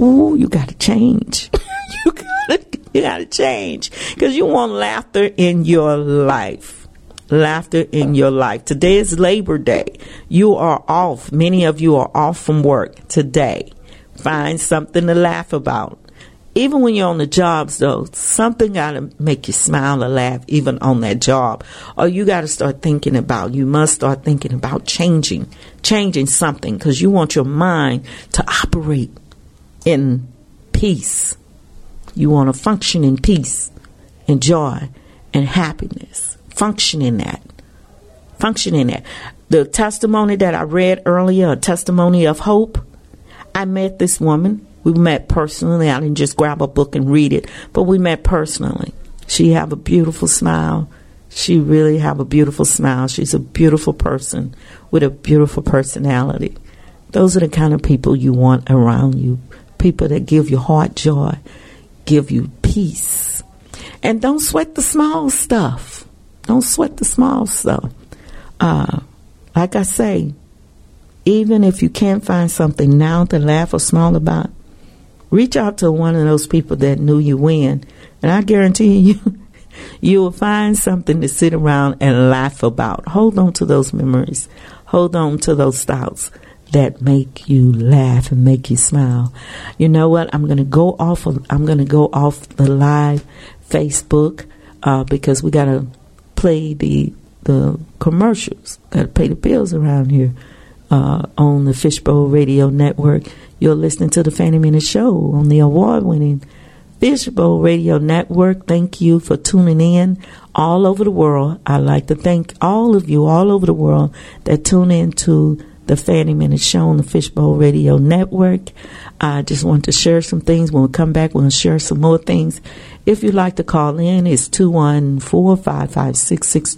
A: ooh, you got to change. you got to you got to change because you want laughter in your life. Laughter in your life. Today is Labor Day. You are off. Many of you are off from work today. Find something to laugh about even when you're on the jobs though, something got to make you smile or laugh even on that job. Or you got to start thinking about, you must start thinking about changing, changing something because you want your mind to operate in peace. You want to function in peace and joy and happiness. Function in that. Function in that. The testimony that I read earlier, a testimony of hope, I met this woman we met personally. I didn't just grab a book and read it, but we met personally. She have a beautiful smile. She really have a beautiful smile. She's a beautiful person with a beautiful personality. Those are the kind of people you want around you. People that give you heart joy, give you peace. And don't sweat the small stuff. Don't sweat the small stuff. Uh, like I say, even if you can't find something now to laugh or smile about, reach out to one of those people that knew you when, and I guarantee you, you will find something to sit around and laugh about. Hold on to those memories. Hold on to those thoughts that make you laugh and make you smile. You know what? I'm going to go off. Of, I'm going to go off the live Facebook uh, because we got to play the the commercials. Got to pay the bills around here uh, on the Fishbowl Radio Network. You're listening to the Fanny Minnitt Show on the award winning Fishbowl Radio Network. Thank you for tuning in all over the world. I'd like to thank all of you all over the world that tune in to the Fanny Minnitt Show on the Fishbowl Radio Network. I just want to share some things. When we come back, we'll share some more things. If you'd like to call in, it's 214 556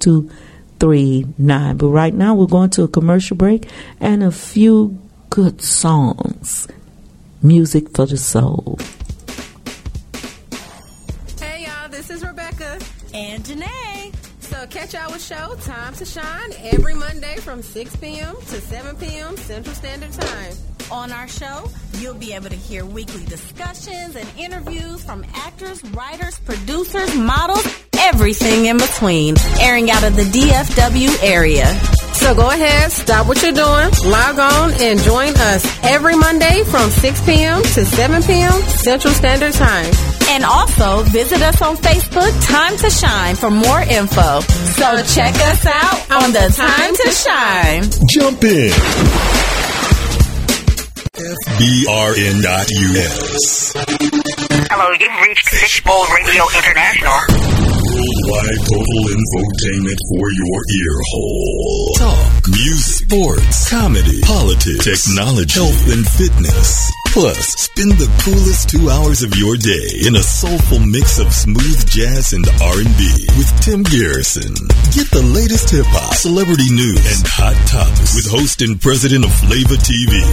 A: 6239. But right now, we're going to a commercial break and a few good songs. Music for the soul.
B: Hey y'all, this is Rebecca
C: and Janae.
B: So catch our show Time to Shine every Monday from 6 p.m. to 7 p.m. Central Standard Time.
C: On our show, you'll be able to hear weekly discussions and interviews from actors, writers, producers, models, everything in between, airing out of the DFW area.
B: So go ahead, stop what you're doing, log on, and join us every Monday from 6 p.m. to 7 p.m. Central Standard Time.
C: And also visit us on Facebook, Time to Shine, for more info. So check us out on the Time to Shine.
D: Jump in. FBRN.US.
E: Hello, you've reached Fishbowl Radio International.
D: Worldwide total infotainment for your ear hole. Talk, music, sports, comedy, politics, technology, health and fitness. Plus, spend the coolest two hours of your day in a soulful mix of smooth jazz and R&B with Tim Garrison. Get the latest hip hop, celebrity news, and hot topics with host and president of Flavor TV,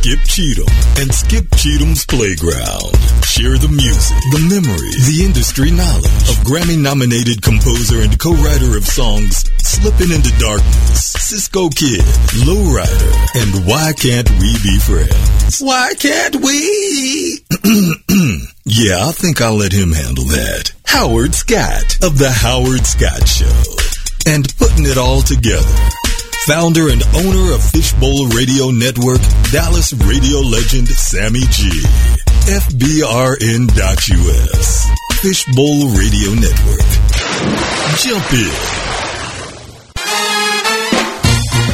D: Skip Cheatham, and Skip Cheatham's Playground. Share the music, the memories, the industry knowledge of Grammy-nominated composer and co-writer of songs Slipping into Darkness, Cisco Kid, Lowrider, and Why Can't We Be Friends? Why can't we? yeah, I think I'll let him handle that. Howard Scott of The Howard Scott Show. And putting it all together founder and owner of Fishbowl Radio Network, Dallas radio legend Sammy G. FBRN.US. Fishbowl Radio Network. Jump in.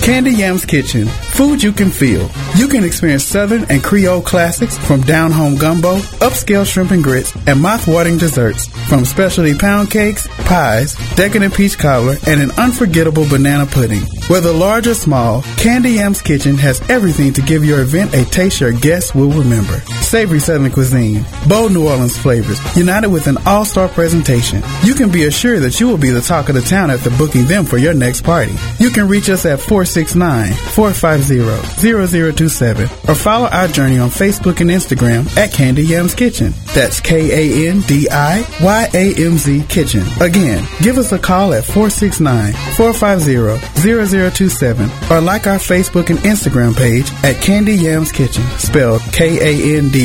F: Kandi Yamz Kitchen, food you can feel. You can experience Southern and Creole classics from down home gumbo, upscale shrimp and grits, and mouth-watering desserts from specialty pound cakes, pies, decadent peach cobbler, and an unforgettable banana pudding. Whether large or small, Kandi Yamz Kitchen has everything to give your event a taste your guests will remember. Savory Southern cuisine, bold New Orleans flavors, united with an all-star presentation. You can be assured that you will be the talk of the town after booking them for your next party. You can reach us at 469-450-0027 or follow our journey on Facebook and Instagram at Kandi Yamz Kitchen. That's K-A-N-D-I-Y-A-M-Z Kitchen. Again, give us a call at 469-450-0027 or like our Facebook and Instagram page at Kandi Yamz Kitchen, spelled K-A-N-D-I-Y-A-M-Z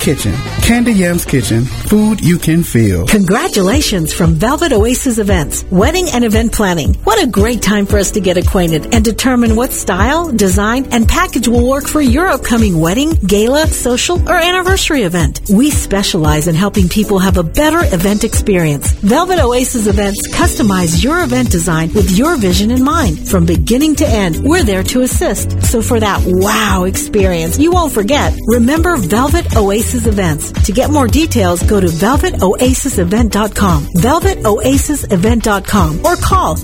F: Kitchen. Kandi Yamz Kitchen, food you can feel.
G: Congratulations from Velvet Oasis Events, wedding and event planning. What a great time for us to get acquainted and determine what style, design, and package will work for your upcoming wedding, gala, social, or anniversary event. We specialize in helping people have a better event experience. Velvet Oasis Events customize your event design with your vision in mind. From beginning to end, we're there to assist. So for that wow experience you won't forget, remember Velvet Oasis Events. To get more details, go to velvetoasisevent.com, velvetoasisevent.com, or call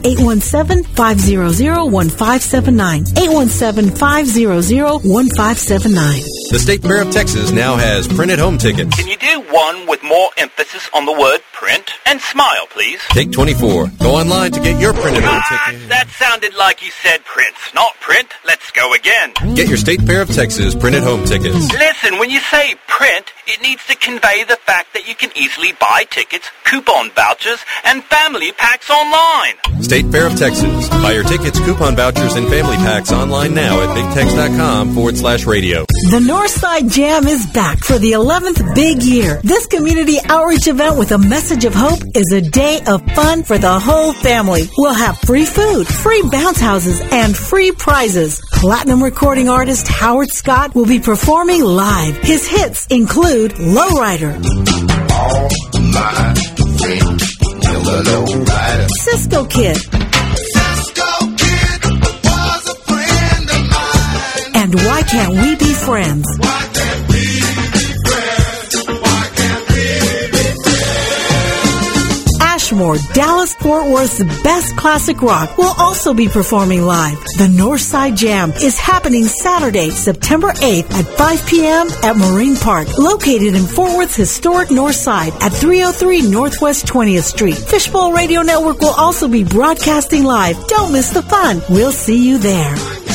G: 817-500-1579, 817-500-1579.
H: The State Fair of Texas now has printed home tickets.
E: Can you do one with more emphasis on the word print? And smile, please.
H: Take 24. Go online to get your printed home
E: Ah,
H: ticket.
E: that sounded like you said Prince, not print. Let's go again.
H: Get your State Fair of Texas printed home tickets.
E: Listen, when you say print, it needs to convey the fact that you can easily buy tickets, coupon vouchers, and family packs online.
H: State Fair of Texas. Buy your tickets, coupon vouchers, and family packs online now at bigtex.com forward slash radio.
G: The Northside Jam is back for the 11th big year. This community outreach event with a message of hope is a day of fun for the whole family. We'll have free food, free bounce houses, and free prizes. Platinum recording artist Howard Scott will be performing live. His hits include Lowrider, Cisco Kid, Cisco Kid and Why Can't We Be Friends? Dallas Fort Worth's best classic rock, will also be performing live. The Northside Jam is happening Saturday, September 8th at 5 p.m. at Marine Park, located in Fort Worth's historic North Side at 303 Northwest 20th Street. Fishbowl Radio Network will also be broadcasting live. Don't miss the fun. We'll see you there.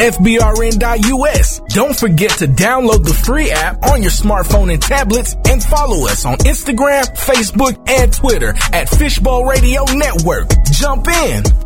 I: FBRN.US. Don't forget to download the free app on your smartphone and tablets and follow us on Instagram, Facebook, and Twitter at Fishbowl Radio Network. Jump in.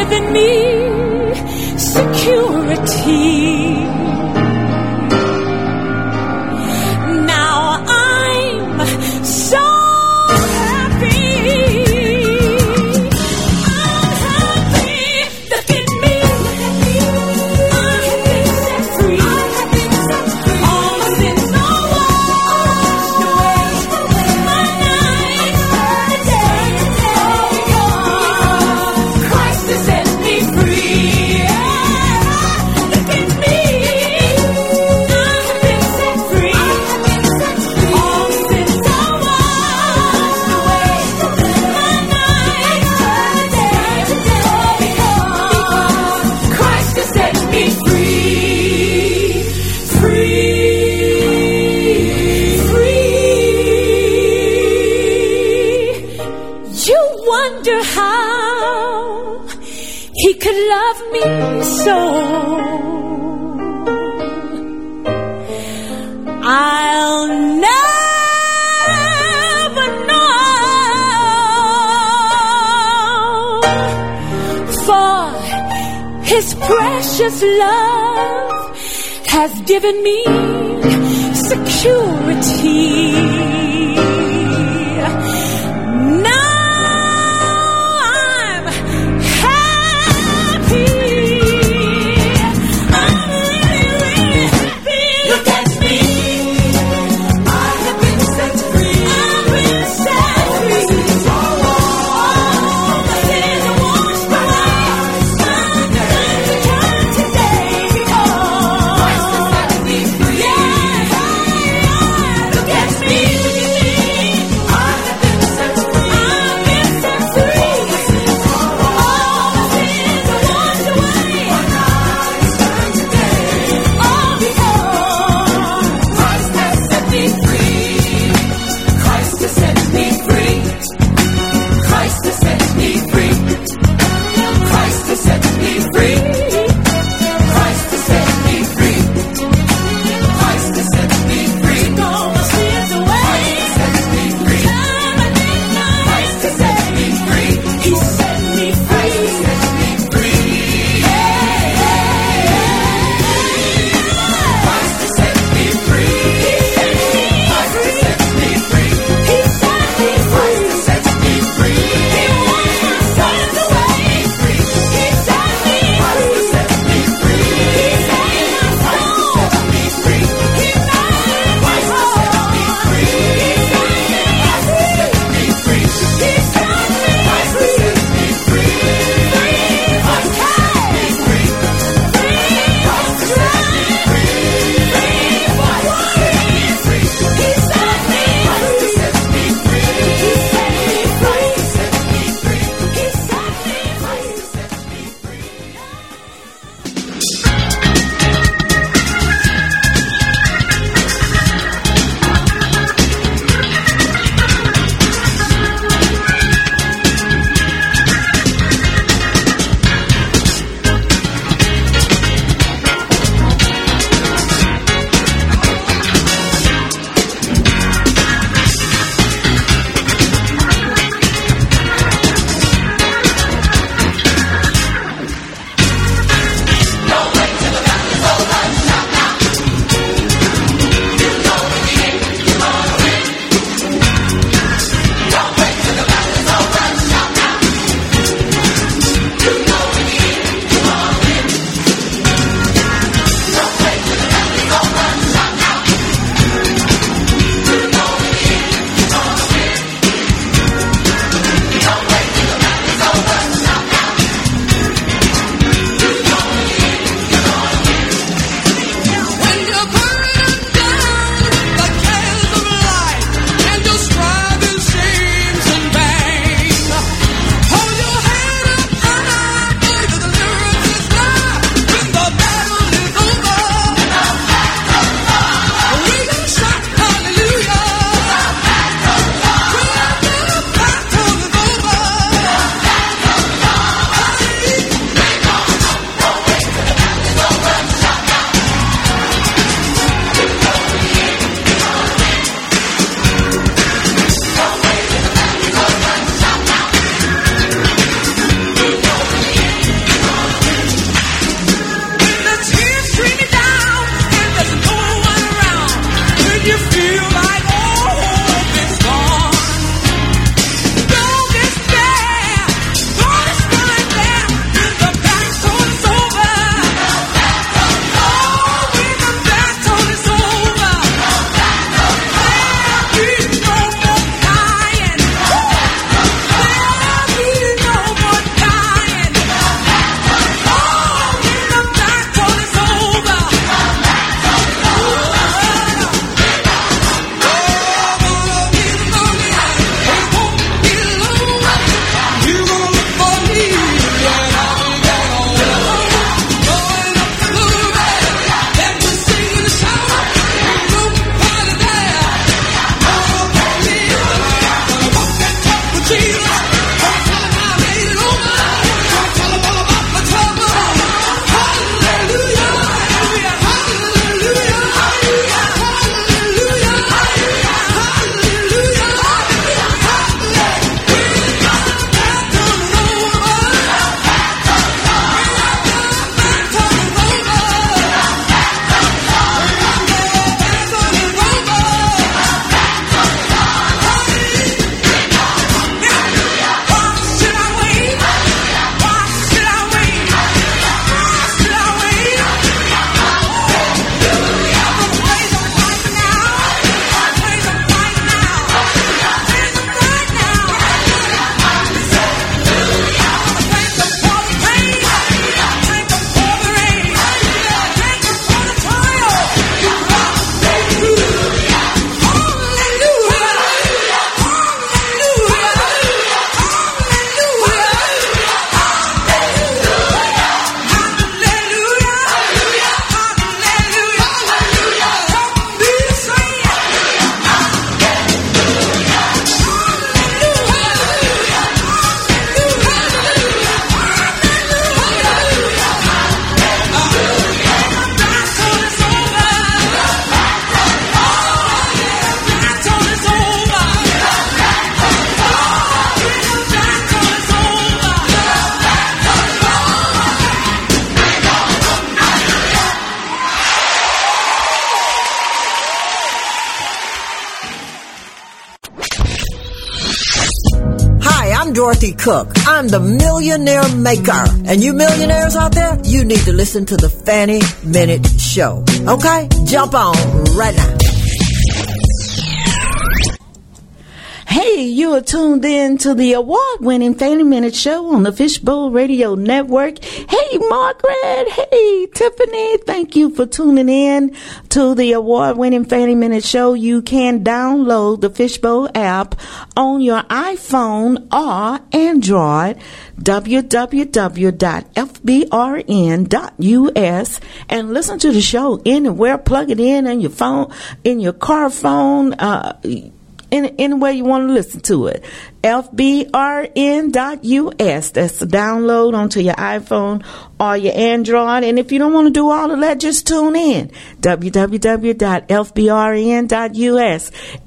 J: Given me security. Has given me security.
K: Cook. I'm the millionaire maker. And you millionaires out there, you need to listen to the Fanny Minnitt Show. Okay? Jump on right now.
A: Hey, you are tuned in to the award winning Fanny Minnitt Show on the Fishbowl Radio Network. Hey, Margaret. Hey, Tiffany. Thank you for tuning in to the award winning Fanny Minnitt Show. You can download the Fishbowl app on your iPhone or Android www.fbrn.us and listen to the show anywhere. Plug it in on your phone, in your car phone, uh, any, any way you want to listen to it. FBRN.us. That's the download onto your iPhone or your Android. And if you don't want to do all of that, just tune in. www.fbrn.us.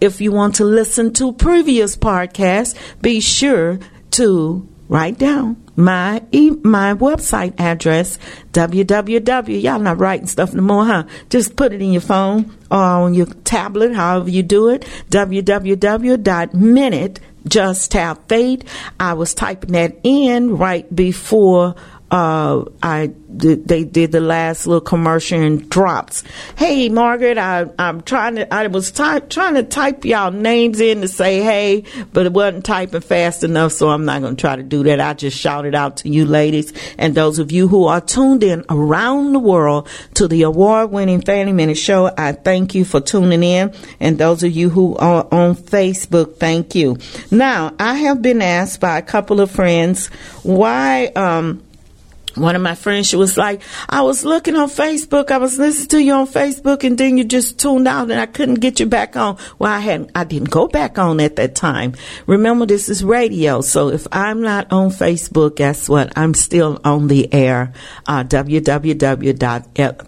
A: If you want to listen to previous podcasts, be sure to write down my e- my website address www y'all not writing stuff no more huh? Just put it in your phone or on your tablet however you do it. Www.minute just have faith. I was typing that in right before uh, I did, they did the last little commercial and drops. Hey, Margaret, I, I'm trying to, I was ty- trying to type y'all names in to say hey, but it wasn't typing fast enough, so I'm not going to try to do that. I just shouted out to you ladies and those of you who are tuned in around the world to the award winning Fanny Minnitt Show. I thank you for tuning in. And those of you who are on Facebook, thank you. Now, I have been asked by a couple of friends why, um, one of my friends, she was like, I was looking on Facebook, I was listening to you on Facebook, and then you just tuned out and I couldn't get you back on. Well, I hadn't, I didn't go back on at that time. Remember, this is radio, so if I'm not on Facebook, guess what? I'm still on the air. Uh, www.f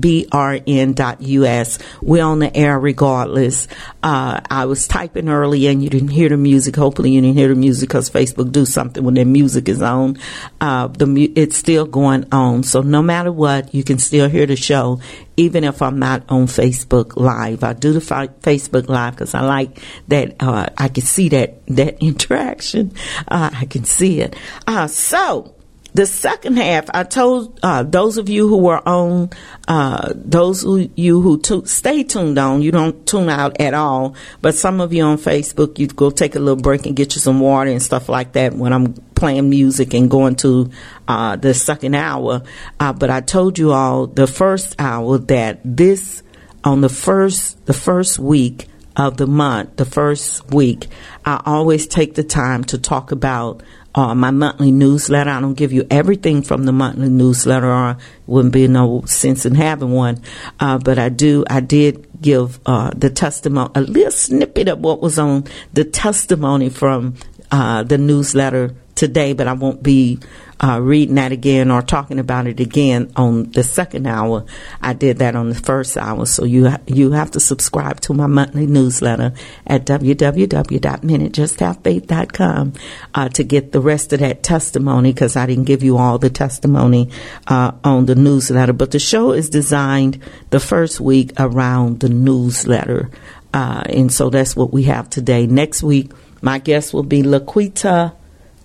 A: brn.us. We're on the air regardless. Uh, I was typing earlier and you didn't hear the music. Hopefully you didn't hear the music because Facebook do something when their music is on. Uh, the mu- it's still going on. So no matter what, you can still hear the show even if I'm not on Facebook Live. I do the fi- Facebook Live because I like that. Uh, I can see that that interaction. Uh, I can see it. Uh, so the second half, I told uh, those of you who were on, uh, those who, you who tu- stay tuned on, you don't tune out at all. But some of you on Facebook, you go take a little break and get you some water and stuff like that when I'm playing music and going to uh, the second hour. Uh, but I told you all the first hour that this on the first the first week of the month, the first week, I always take the time to talk about uh, my monthly newsletter. I don't give you everything from the monthly newsletter, or wouldn't be no sense in having one. Uh, but I do. I did give uh, the testimony, a little snippet of what was on the testimony from uh, the newsletter today. But I won't be uh, reading that again or talking about it again on the second hour. I did that on the first hour, so you ha- you have to subscribe to my monthly newsletter at www.minutejusthavefaith.com uh, to get the rest of that testimony because I didn't give you all the testimony uh, on the newsletter. But the show is designed the first week around the newsletter, uh, and so that's what we have today. Next week, my guest will be Laquita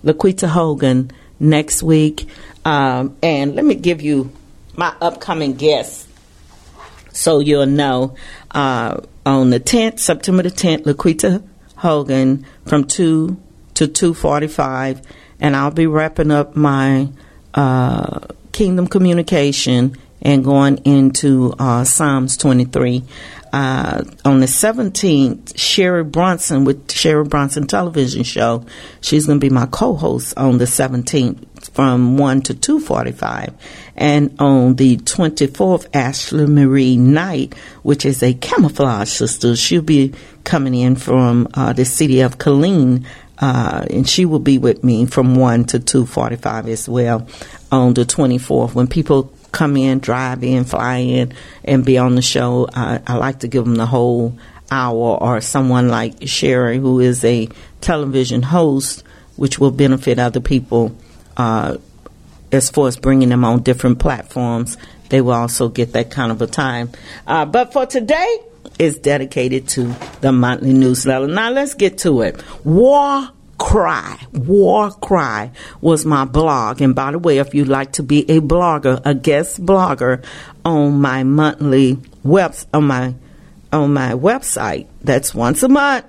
A: Laquita Hogan next week. Um, and let me give you my upcoming guests so you'll know. Uh, on the 10th, September the 10th, Laquita Hogan from 2 to 2.45. And I'll be wrapping up my uh, Kingdom Communication and going into uh, Psalms 23. Uh, on the 17th, Sherry Bronson with Sherry Bronson Television Show. She's going to be my co-host on the 17th from 1 to 2.45. And on the 24th, Ashley Marie Knight, which is a camouflage sister, she'll be coming in from uh, the city of Killeen, uh, and she will be with me from 1 to 2.45 as well on the 24th. When people come in, drive in, fly in, and be on the show, I, I like to give them the whole hour or someone like Sherry, who is a television host, which will benefit other people uh, as far as bringing them on different platforms. They will also get that kind of a time. Uh, but for today, it's dedicated to the monthly newsletter. Now let's get to it. War Cry, War Cry was my blog. And by the way, if you'd like to be a blogger, a guest blogger on my monthly webs on my on my website, that's once a month.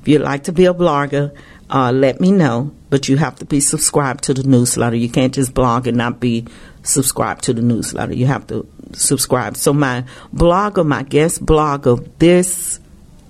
A: If you'd like to be a blogger, uh, let me know. But you have to be subscribed to the newsletter. You can't just blog and not be subscribed to the newsletter. You have to subscribe. So my blogger, my guest blogger this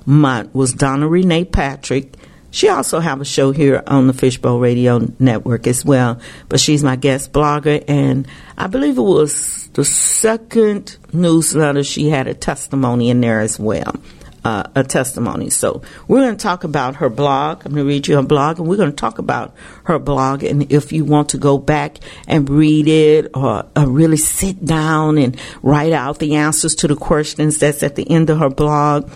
A: month was Donna Renee Patrick. She also have a show here on the Fishbowl Radio Network as well, but she's my guest blogger, and I believe it was the second newsletter she had a testimony in there as well. Uh, a testimony. So we're going to talk about her blog. I'm going to read you her blog, and we're going to talk about her blog. And if you want to go back and read it, or uh, really sit down and write out the answers to the questions that's at the end of her blog,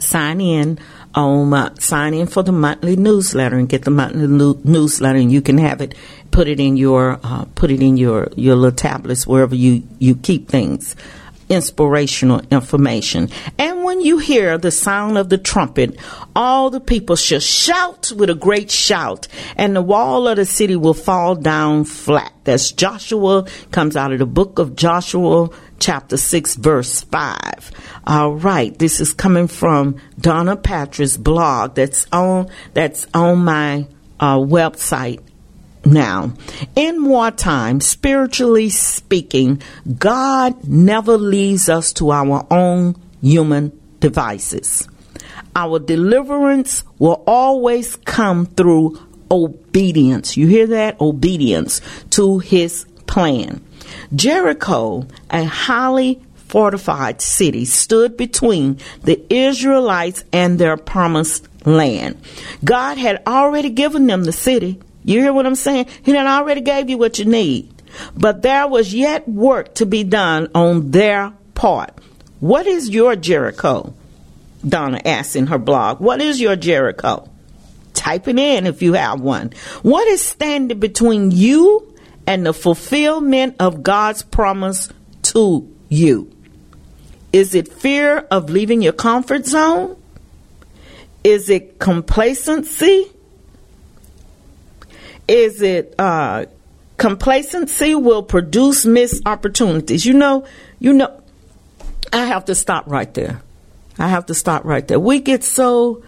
A: sign in on uh, sign in for the monthly newsletter and get the monthly newsletter and you can have it put it in your uh, put it in your your little tablets wherever you you keep things inspirational information. And when you hear the sound of the trumpet all the people shall shout with a great shout and the wall of the city will fall down flat. That's joshua comes out of the book of joshua chapter 6 verse 5 all right this is coming from donna patrick's blog that's on that's on my uh, website now, in wartime, spiritually speaking, God never leaves us to our own human devices. Our deliverance will always come through obedience. You hear that? Obedience to his plan. Jericho, a highly fortified city, stood between the Israelites and their promised land. God had already given them the city. You hear what I'm saying? He done already gave you what you need. But there was yet work to be done on their part. What is your Jericho? Donna asks in her blog. What is your Jericho? Type it in if you have one. What is standing between you and the fulfillment of God's promise to you? Is it fear of leaving your comfort zone? Is it complacency? Is it uh, complacency will produce missed opportunities? You know, you know, I have to stop right there. I have to stop right there. We get so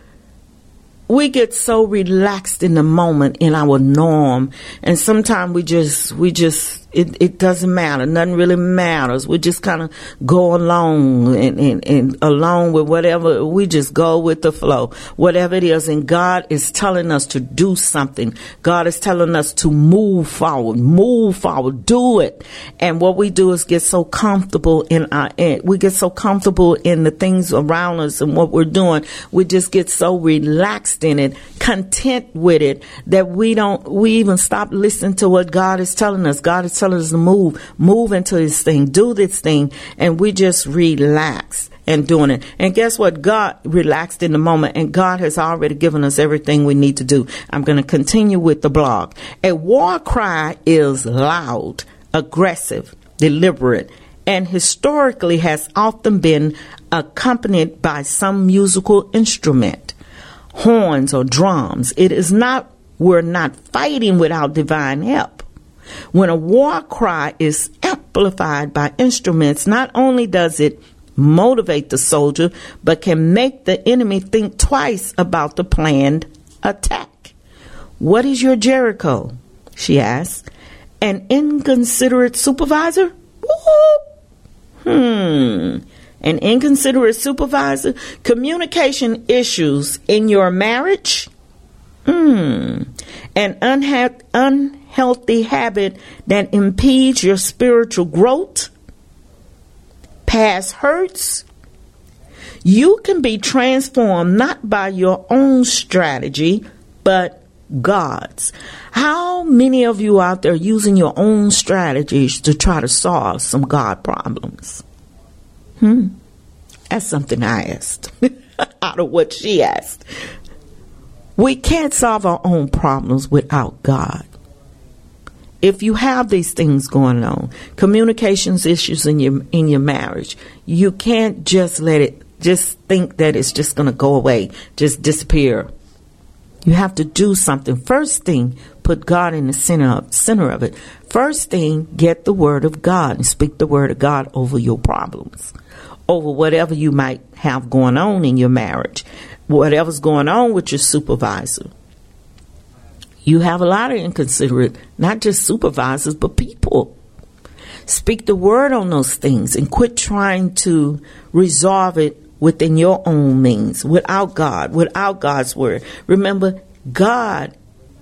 A: we get so relaxed in the moment in our norm and sometimes we just we just it, it doesn't matter. Nothing really matters. We just kind of go along and, and, and along with whatever we just go with the flow. Whatever it is and god is telling us to do something. God is telling us to move forward move forward do it. And what we do is get so comfortable in our eh, we get so comfortable in the things around us and what we're doing. We just get so relaxed in it content with it that we don't we even stop listening to what god is telling us. God is telling us to move move into this thing do this thing and we just relax and doing it. And guess what? God relaxed in the moment and God has already given us everything we need to do. I'm going to continue with the blog. A war cry is loud, aggressive, deliberate, and historically has often been accompanied by some musical instrument, horns or drums. It is not, we're not fighting without divine help. When a war cry is amplified by instruments, not only does it motivate the soldier, but can make the enemy think twice about the planned attack. What is your Jericho? She asked. An inconsiderate supervisor? Hmm. An inconsiderate supervisor? Communication issues in your marriage? Hmm. An unha- unhealthy habit that impedes your spiritual growth? Past hurts? You can be transformed not by your own strategy, but God's. How many of you out there using your own strategies to try to solve some God problems? Hmm. That's something I asked out of what she asked. We can't solve our own problems without God. If you have these things going on, communications issues in your in your marriage, you can't just let it just think that it's just going to go away, just disappear. You have to do something. First thing, put God in the center of, center of it. First thing, get the word of God and speak the word of God over your problems, over whatever you might have going on in your marriage, whatever's going on with your supervisor. You have a lot of inconsiderate, not just supervisors, but people. Speak the word on those things and quit trying to resolve it within your own means, without God, without God's word. Remember, God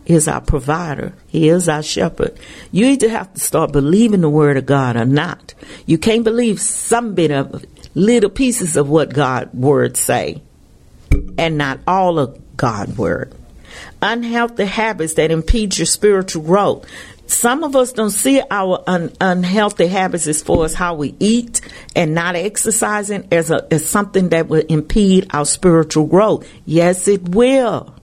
A: is our provider. He is our shepherd. You either have to start believing the word of God or not. You can't believe some bit of little pieces of what God word say and not all of God word. Unhealthy habits that impede your spiritual growth. Some of us don't see our un- unhealthy habits as far as how we eat and not exercising as a as something that will impede our spiritual growth. Yes, it will.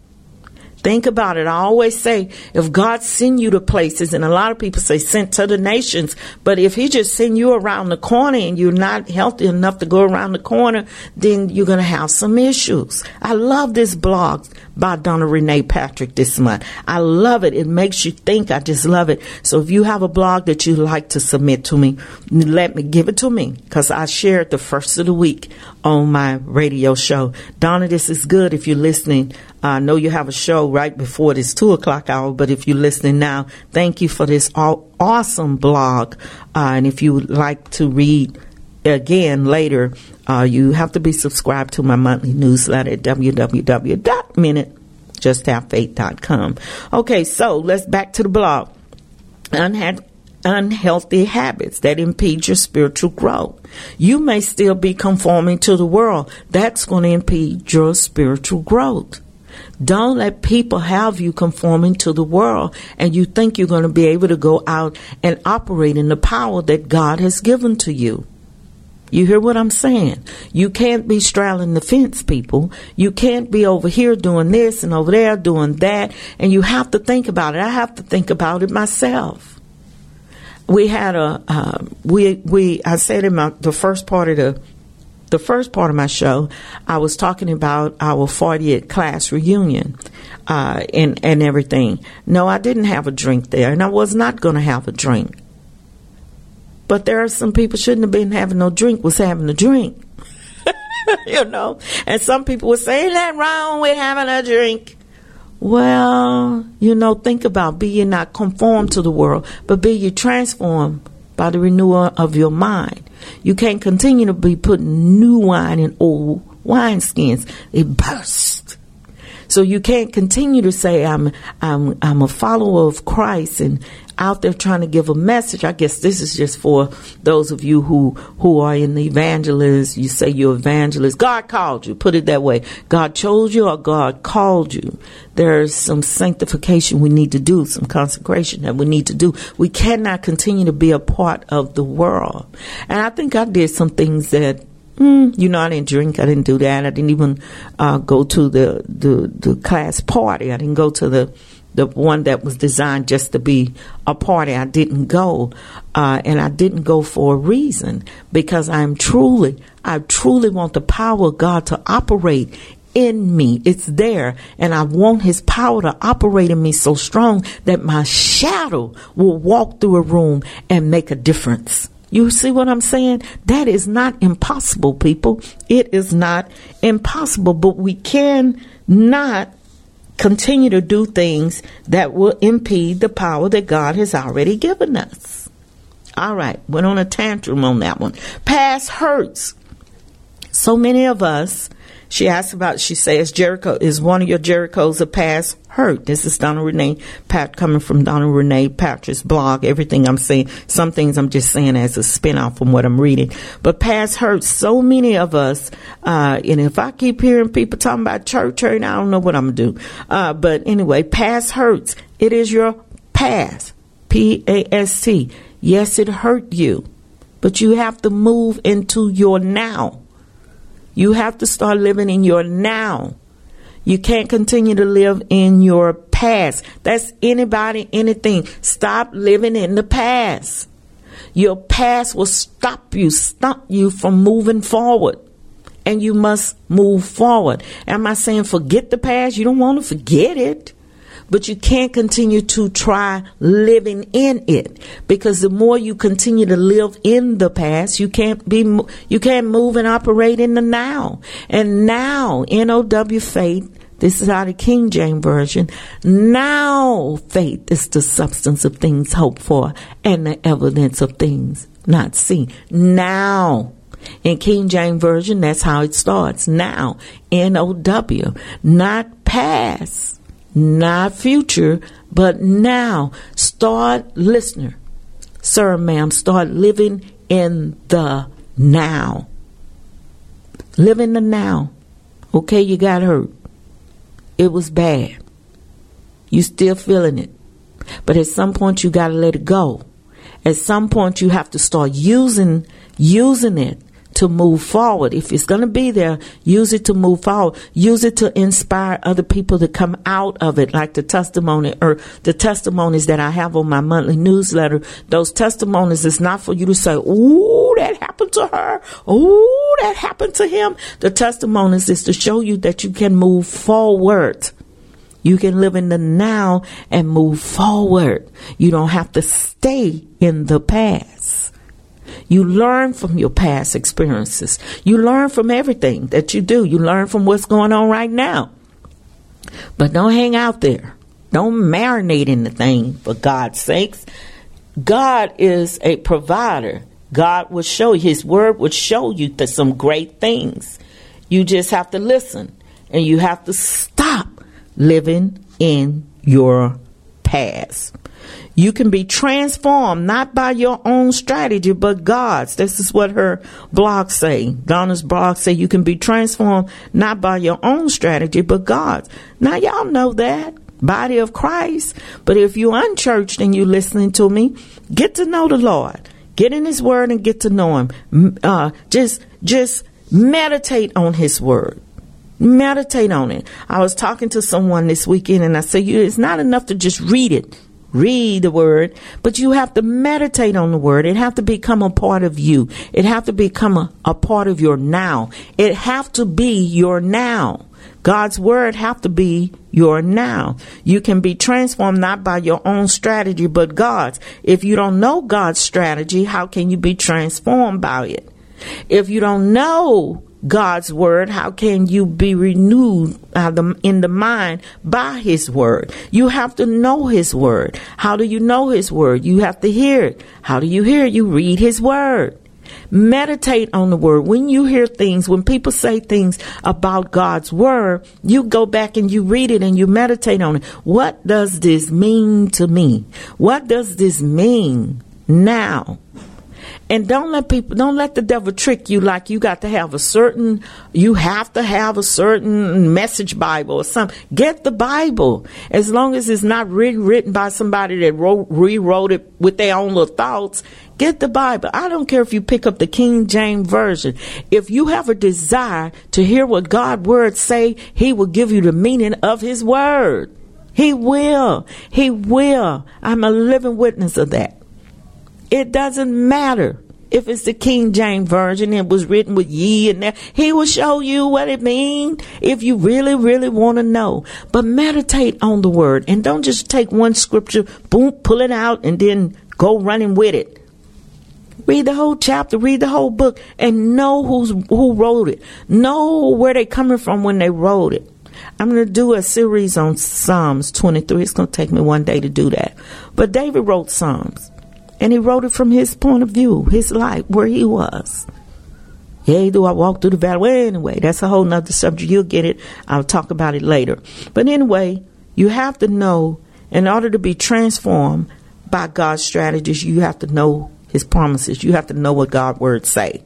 A: Think about it. I always say, if God send you to places, and a lot of people say sent to the nations, but if He just send you around the corner and you're not healthy enough to go around the corner, then you're going to have some issues. I love this blog by Donna Renee Patrick this month. I love it. It makes you think. I just love it. So if you have a blog that you'd like to submit to me, let me give it to me because I share it the first of the week on my radio show. Donna, this is good if you're listening. I know you have a show right before this two o'clock hour, but if you're listening now, thank you for this aw- awesome blog. Uh, and if you would like to read again later, uh, you have to be subscribed to my monthly newsletter at www.minutejusthavefaith.com. Okay, so let's back to the blog. Unha- unhealthy habits that impede your spiritual growth. You may still be conforming to the world. That's going to impede your spiritual growth. Don't let people have you conforming to the world and you think you're going to be able to go out and operate in the power that God has given to you. You hear what I'm saying? You can't be straddling the fence, people. You can't be over here doing this and over there doing that. And you have to think about it. I have to think about it myself. We had a, uh, we, we, I said in my, the first part of the, the first part of my show, I was talking about our 40th class reunion, uh, and, and everything. No, I didn't have a drink there and I was not going to have a drink. But there are some people shouldn't have been having no drink, was having a drink. you know? And some people would say, Ain't that wrong with having a drink? Well, you know, think about be not conformed to the world, but be ye transformed by the renewal of your mind. You can't continue to be putting new wine in old wineskins. It bursts. So you can't continue to say I'm I'm I'm a follower of Christ and out there trying to give a message. I guess this is just for those of you who who are in the evangelist. You say you're evangelist. God called you. Put it that way. God chose you or God called you. There's some sanctification we need to do, some consecration that we need to do. We cannot continue to be a part of the world. And I think I did some things that Mm, you know, I didn't drink. I didn't do that. I didn't even uh, go to the, the the class party. I didn't go to the the one that was designed just to be a party. I didn't go, uh, and I didn't go for a reason because I'm truly, I truly want the power of God to operate in me. It's there. And I want his power to operate in me so strong that my shadow will walk through a room and make a difference. You see what I'm saying? That is not impossible, people. It is not impossible, but we can not continue to do things that will impede the power that God has already given us. All right, went on a tantrum on that one. Past hurts. So many of us, she asks about, she says, Jericho is one of your Jerichos a past hurt. This is Donna Renee Pat coming from Donna Renee Patrick's blog. Everything I'm saying, some things I'm just saying as a spinoff from what I'm reading. But past hurt, so many of us, uh, and if I keep hearing people talking about church hurt, I don't know what I'm gonna do. Uh, but anyway, past hurts. It is your past. P A S T. Yes, it hurt you, but you have to move into your now. You have to start living in your now. You can't continue to live in your past. That's anybody, anything. Stop living in the past. Your past will stop you, stop you from moving forward. and you must move forward. Am I saying forget the past? You don't want to forget it. But you can't continue to try living in it because the more you continue to live in the past, you can't be, you can't move and operate in the now. And now, N-O-W faith, this is out of King James Version. Now faith is the substance of things hoped for and the evidence of things not seen. Now. In King James Version, that's how it starts. Now. N-O-W. Not past. Not future, but now. Start, listener. Sir, ma'am, start living in the now. Live in the now. Okay, you got hurt. It was bad. You still feeling it. But at some point you got to let it go. At some point you have to start using using it to move forward. If it's going to be there, use it to move forward. Use it to inspire other people to come out of it, like the testimony or the testimonies that I have on my monthly newsletter. Those testimonies is not for you to say, "Ooh, that happened to her. Ooh, that happened to him." The testimonies is to show you that you can move forward. You can live in the now and move forward. You don't have to stay in the past. You learn from your past experiences. You learn from everything that you do. You learn from what's going on right now. But don't hang out there. Don't marinate in the thing, for God's sakes. God is a provider. God will show you, His Word will show you that some great things. You just have to listen and you have to stop living in your past. You can be transformed not by your own strategy, but God's. This is what her blog say. Donna's blog say you can be transformed not by your own strategy, but God's. Now y'all know that. Body of Christ. But if you're unchurched and you're listening to me, get to know the Lord. Get in His Word and get to know Him. Uh, just, just meditate on His Word. Meditate on it. I was talking to someone this weekend and I said, you, it's not enough to just read it. Read the word, but you have to meditate on the word. It have to become a part of you. It have to become a, a part of your now. It have to be your now. God's word have to be your now. You can be transformed not by your own strategy, but God's. If you don't know God's strategy, how can you be transformed by it? If you don't know God's word, how can you be renewed uh, in the mind by His word? You have to know His word. How do you know His word? You have to hear it. How do you hear it? You read His word. Meditate on the word. When you hear things, when people say things about God's word, you go back and you read it and you meditate on it. What does this mean to me? What does this mean now? And don't let people, don't let the devil trick you like you got to have a certain, you have to have a certain message Bible or something. Get the Bible. As long as it's not rewritten by somebody that wrote, rewrote it with their own little thoughts, get the Bible. I don't care if you pick up the King James Version. If you have a desire to hear what God's word say, he will give you the meaning of his word. He will. He will. I'm a living witness of that. It doesn't matter if it's the King James Version, it was written with ye and that. He will show you what it means if you really, really want to know. But meditate on the word and don't just take one scripture, boom, pull it out and then go running with it. Read the whole chapter, read the whole book, and know who's who wrote it. Know where they coming from when they wrote it. I'm going to do a series on Psalms 23. It's going to take me one day to do that. But David wrote Psalms. And he wrote it from his point of view, his life, where he was. Yea, do I walk through the valley? Well, anyway, that's a whole nother subject. You'll get it. I'll talk about it later. But anyway, you have to know, in order to be transformed by God's strategies, you have to know his promises. You have to know what God's words say.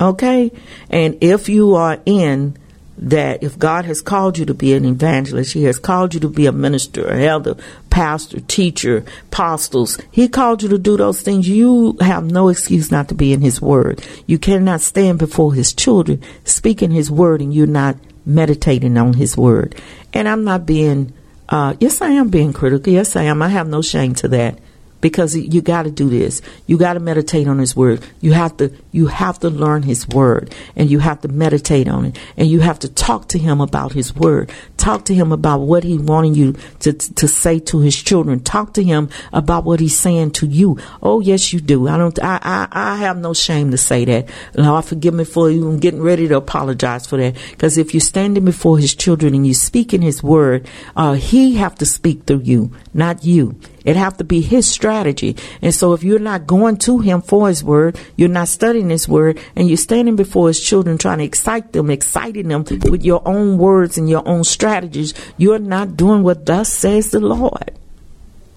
A: Okay? And if you are in that if God has called you to be an evangelist, He has called you to be a minister, an elder, pastor, teacher, apostles, He called you to do those things. You have no excuse not to be in His Word. You cannot stand before His children speaking His Word and you're not meditating on His Word. And I'm not being, uh, yes, I am being critical. Yes, I am. I have no shame to that because you got to do this. You got to meditate on His Word. You have to you have to learn His Word, and you have to meditate on it, and you have to talk to Him about His Word. Talk to Him about what He wanting you to to say to His children. Talk to Him about what He's saying to you. Oh yes, you do. I don't. I I, I have no shame to say that. Lord, forgive me for even getting ready to apologize for that. Because if you're standing before His children and you speaking His Word, uh, He have to speak through you, not you. It have to be his strategy. And so if you're not going to him for his word, you're not studying his word, and you're standing before his children trying to excite them, exciting them with your own words and your own strategies, you're not doing what thus says the Lord.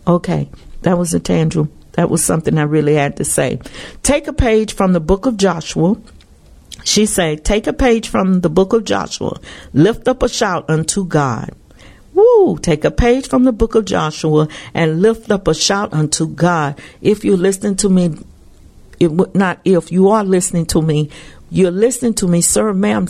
A: Okay, that was a tantrum. That was something I really had to say. Take a page from the book of Joshua. She said, Take a page from the book of Joshua, lift up a shout unto God. Woo! Take a page from the book of Joshua and lift up a shout unto God. If you're listening to me, it would not if you are listening to me, you're listening to me, sir, ma'am.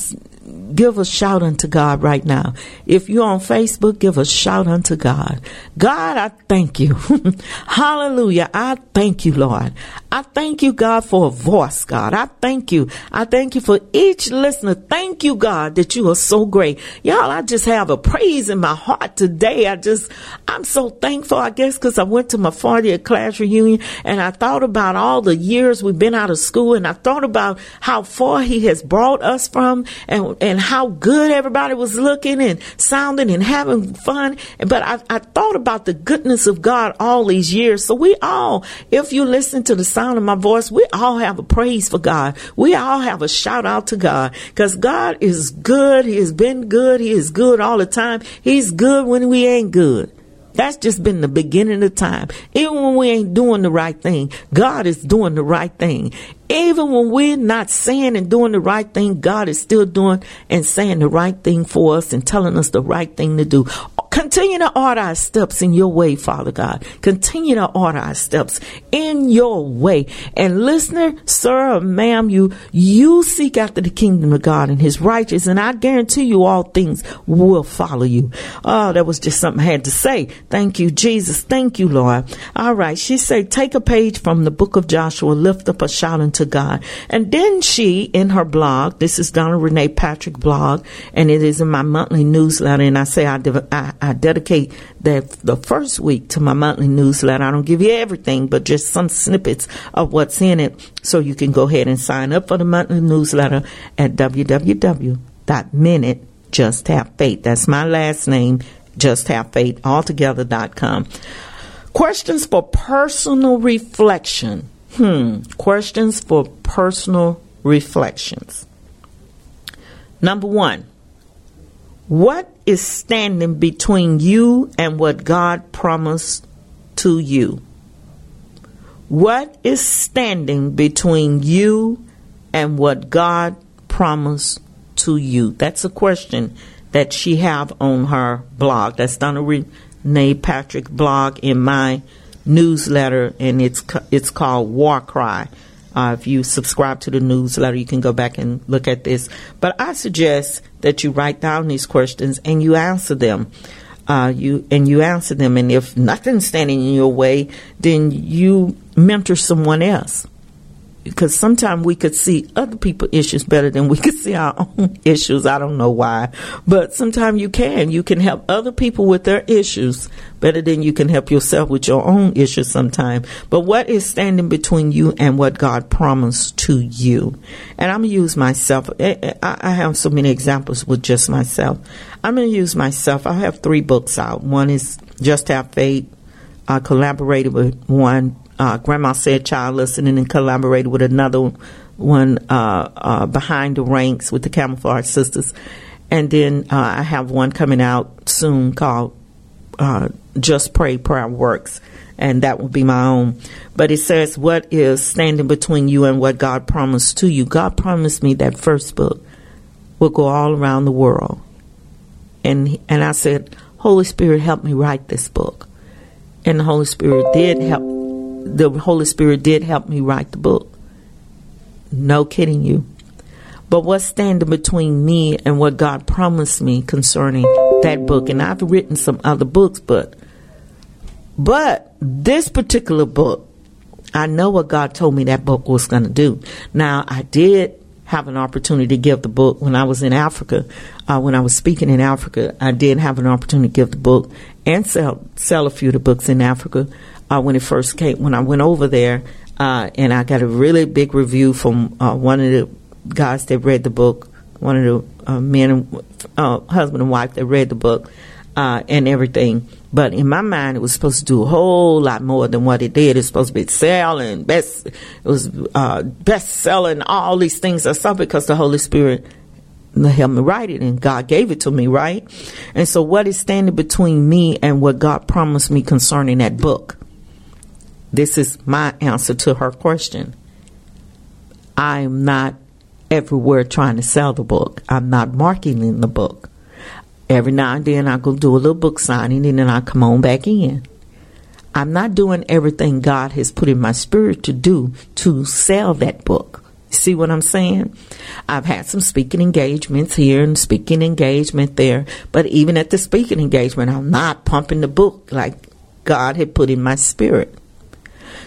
A: Give a shout unto God right now. If you're on Facebook, give a shout unto God. God, I thank you. Hallelujah. I thank you, Lord. I thank you, God, for a voice, God. I thank you. I thank you for each listener. Thank you, God, that you are so great. Y'all, I just have a praise in my heart today. I just, I'm so thankful, I guess, because I went to my 40th class reunion and I thought about all the years we've been out of school and I thought about how far he has brought us from and, and how good everybody was looking and sounding and having fun. But I, I thought about the goodness of God all these years. So we all, if you listen to the sound of my voice, we all have a praise for God. We all have a shout out to God because God is good. He has been good. He is good all the time. He's good when we ain't good. That's just been the beginning of time. Even when we ain't doing the right thing, God is doing the right thing. Even when we're not saying and doing the right thing, God is still doing and saying the right thing for us and telling us the right thing to do. Continue to order our steps in your way, Father God. Continue to order our steps in your way. And listener, sir, or ma'am, you you seek after the kingdom of God and his righteousness, and I guarantee you all things will follow you. Oh, that was just something I had to say. Thank you, Jesus. Thank you, Lord. All right. She said, take a page from the book of Joshua, lift up a shout unto God. And then she, in her blog, this is Donna Renee Patrick blog, and it is in my monthly newsletter, and I say I, I, I dedicate that the first week to my monthly newsletter. I don't give you everything, but just some snippets of what's in it. So you can go ahead and sign up for the monthly newsletter at www.minnitt just have faith. That's my last name, just have faith. Questions for personal reflection. Hmm. Questions for personal reflections. Number one, what is standing between you and what God promised to you? What is standing between you and what God promised to you? That's a question that she have on her blog. That's Donna Renee Patrick blog in my newsletter, and it's it's called War Cry. Uh, if you subscribe to the newsletter, you can go back and look at this. But I suggest that you write down these questions and you answer them. Uh, you and you answer them, and if nothing's standing in your way, then you mentor someone else. Because sometimes we could see other people's issues better than we could see our own issues. I don't know why, but sometimes you can. You can help other people with their issues better than you can help yourself with your own issues sometimes. But what is standing between you and what God promised to you? And I'm going to use myself. Eh, eh, I I have so many examples with just myself. I'm going to use myself. I have three books out. One is Just Have Faith. I collaborated with one, uh, Grandma Said Child Listening, and collaborated with another one, uh, uh, Behind the Ranks with the Camouflage Sisters. And then uh, I have one coming out soon called Just Pray Prayer Works, and that will be my own. But it says, What is standing between you and what God promised to you? God promised me that first book will go all around the world. And, and I said, Holy Spirit, help me write this book. And the Holy Spirit did help. The Holy Spirit did help me write the book. No kidding you. But what's standing between me and what God promised me concerning that book? And I've written some other books, but But this particular book, I know what God told me that book was going to do. Now, I did have an opportunity to give the book when I was in Africa. Uh, when I was speaking in Africa, I did have an opportunity to give the book and sell sell a few of the books in Africa uh, when it first came. When I went over there, uh, and I got a really big review from uh, one of the guys that read the book, one of the uh, men, and, uh, husband and wife that read the book, uh, and everything. But in my mind, it was supposed to do a whole lot more than what it did. It's supposed to be selling, best, it was uh, best selling, all these things or something because the Holy Spirit helped me write it and God gave it to me, right? And so what is standing between me and what God promised me concerning that book? This is my answer to her question. I'm not everywhere trying to sell the book. I'm not marketing the book. Every now and then I go do a little book signing and then I come on back in. I'm not doing everything God has put in my spirit to do to sell that book. See what I'm saying? I've had some speaking engagements here and speaking engagement there, but even at the speaking engagement, I'm not pumping the book like God had put in my spirit.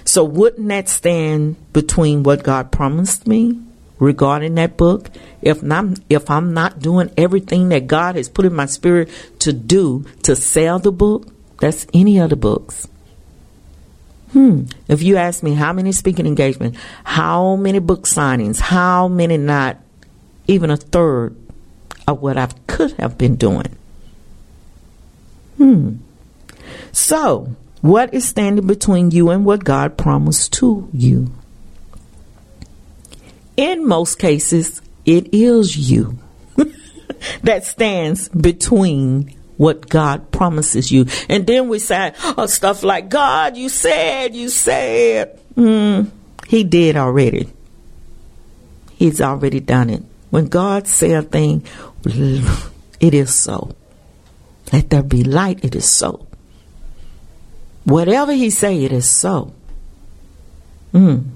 A: So wouldn't that stand between what God promised me regarding that book? If I'm if I'm not doing everything that God has put in my spirit to do to sell the book, that's any other books. Hmm. If you ask me how many speaking engagements, how many book signings, how many not even a third of what I could have been doing. Hmm. So, what is standing between you and what God promised to you? In most cases, it is you that stands between what God promises you. And then we say oh, stuff like, God, you said, you said. Mm, he did already. He's already done it. When God said a thing, it is so. Let there be light, it is so. Whatever he say, it is so. Mm.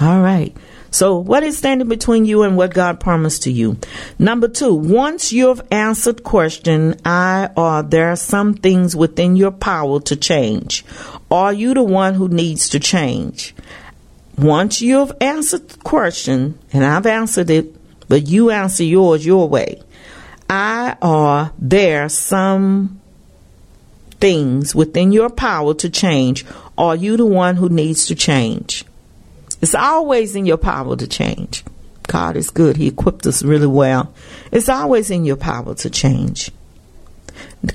A: All right. So, what is standing between you and what God promised to you? Number two, once you've answered question, I or there are some things within your power to change. Are you the one who needs to change? Once you've answered the question, and I've answered it, but you answer yours your way. I or there are some things within your power to change. Are you the one who needs to change? It's always in your power to change. God is good. He equipped us really well. It's always in your power to change.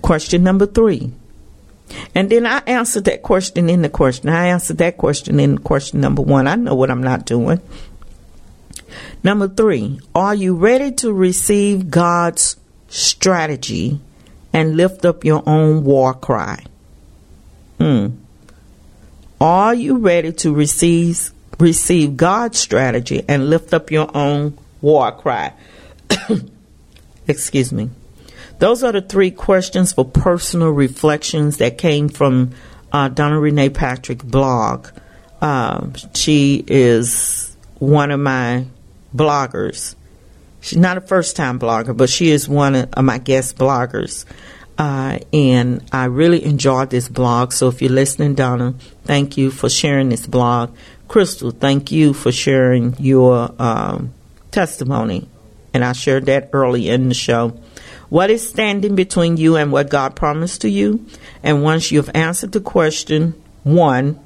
A: Question number three. And then I answered that question in the question. I answered that question in question number one. I know what I'm not doing. Number three, are you ready to receive God's strategy and lift up your own war cry? Hmm. Are you ready to receive receive God's strategy and lift up your own war cry? Excuse me. Those are the three questions for personal reflections that came from uh, Donna Renee Patrick blog. Um, she is one of my bloggers. She's not a first time blogger, but she is one of my guest bloggers. Uh, and I really enjoyed this blog. So if you're listening, Donna, thank you for sharing this blog. Crystal, thank you for sharing your um, testimony. And I shared that early in the show. What is standing between you and what God promised to you? And once you've answered the question one,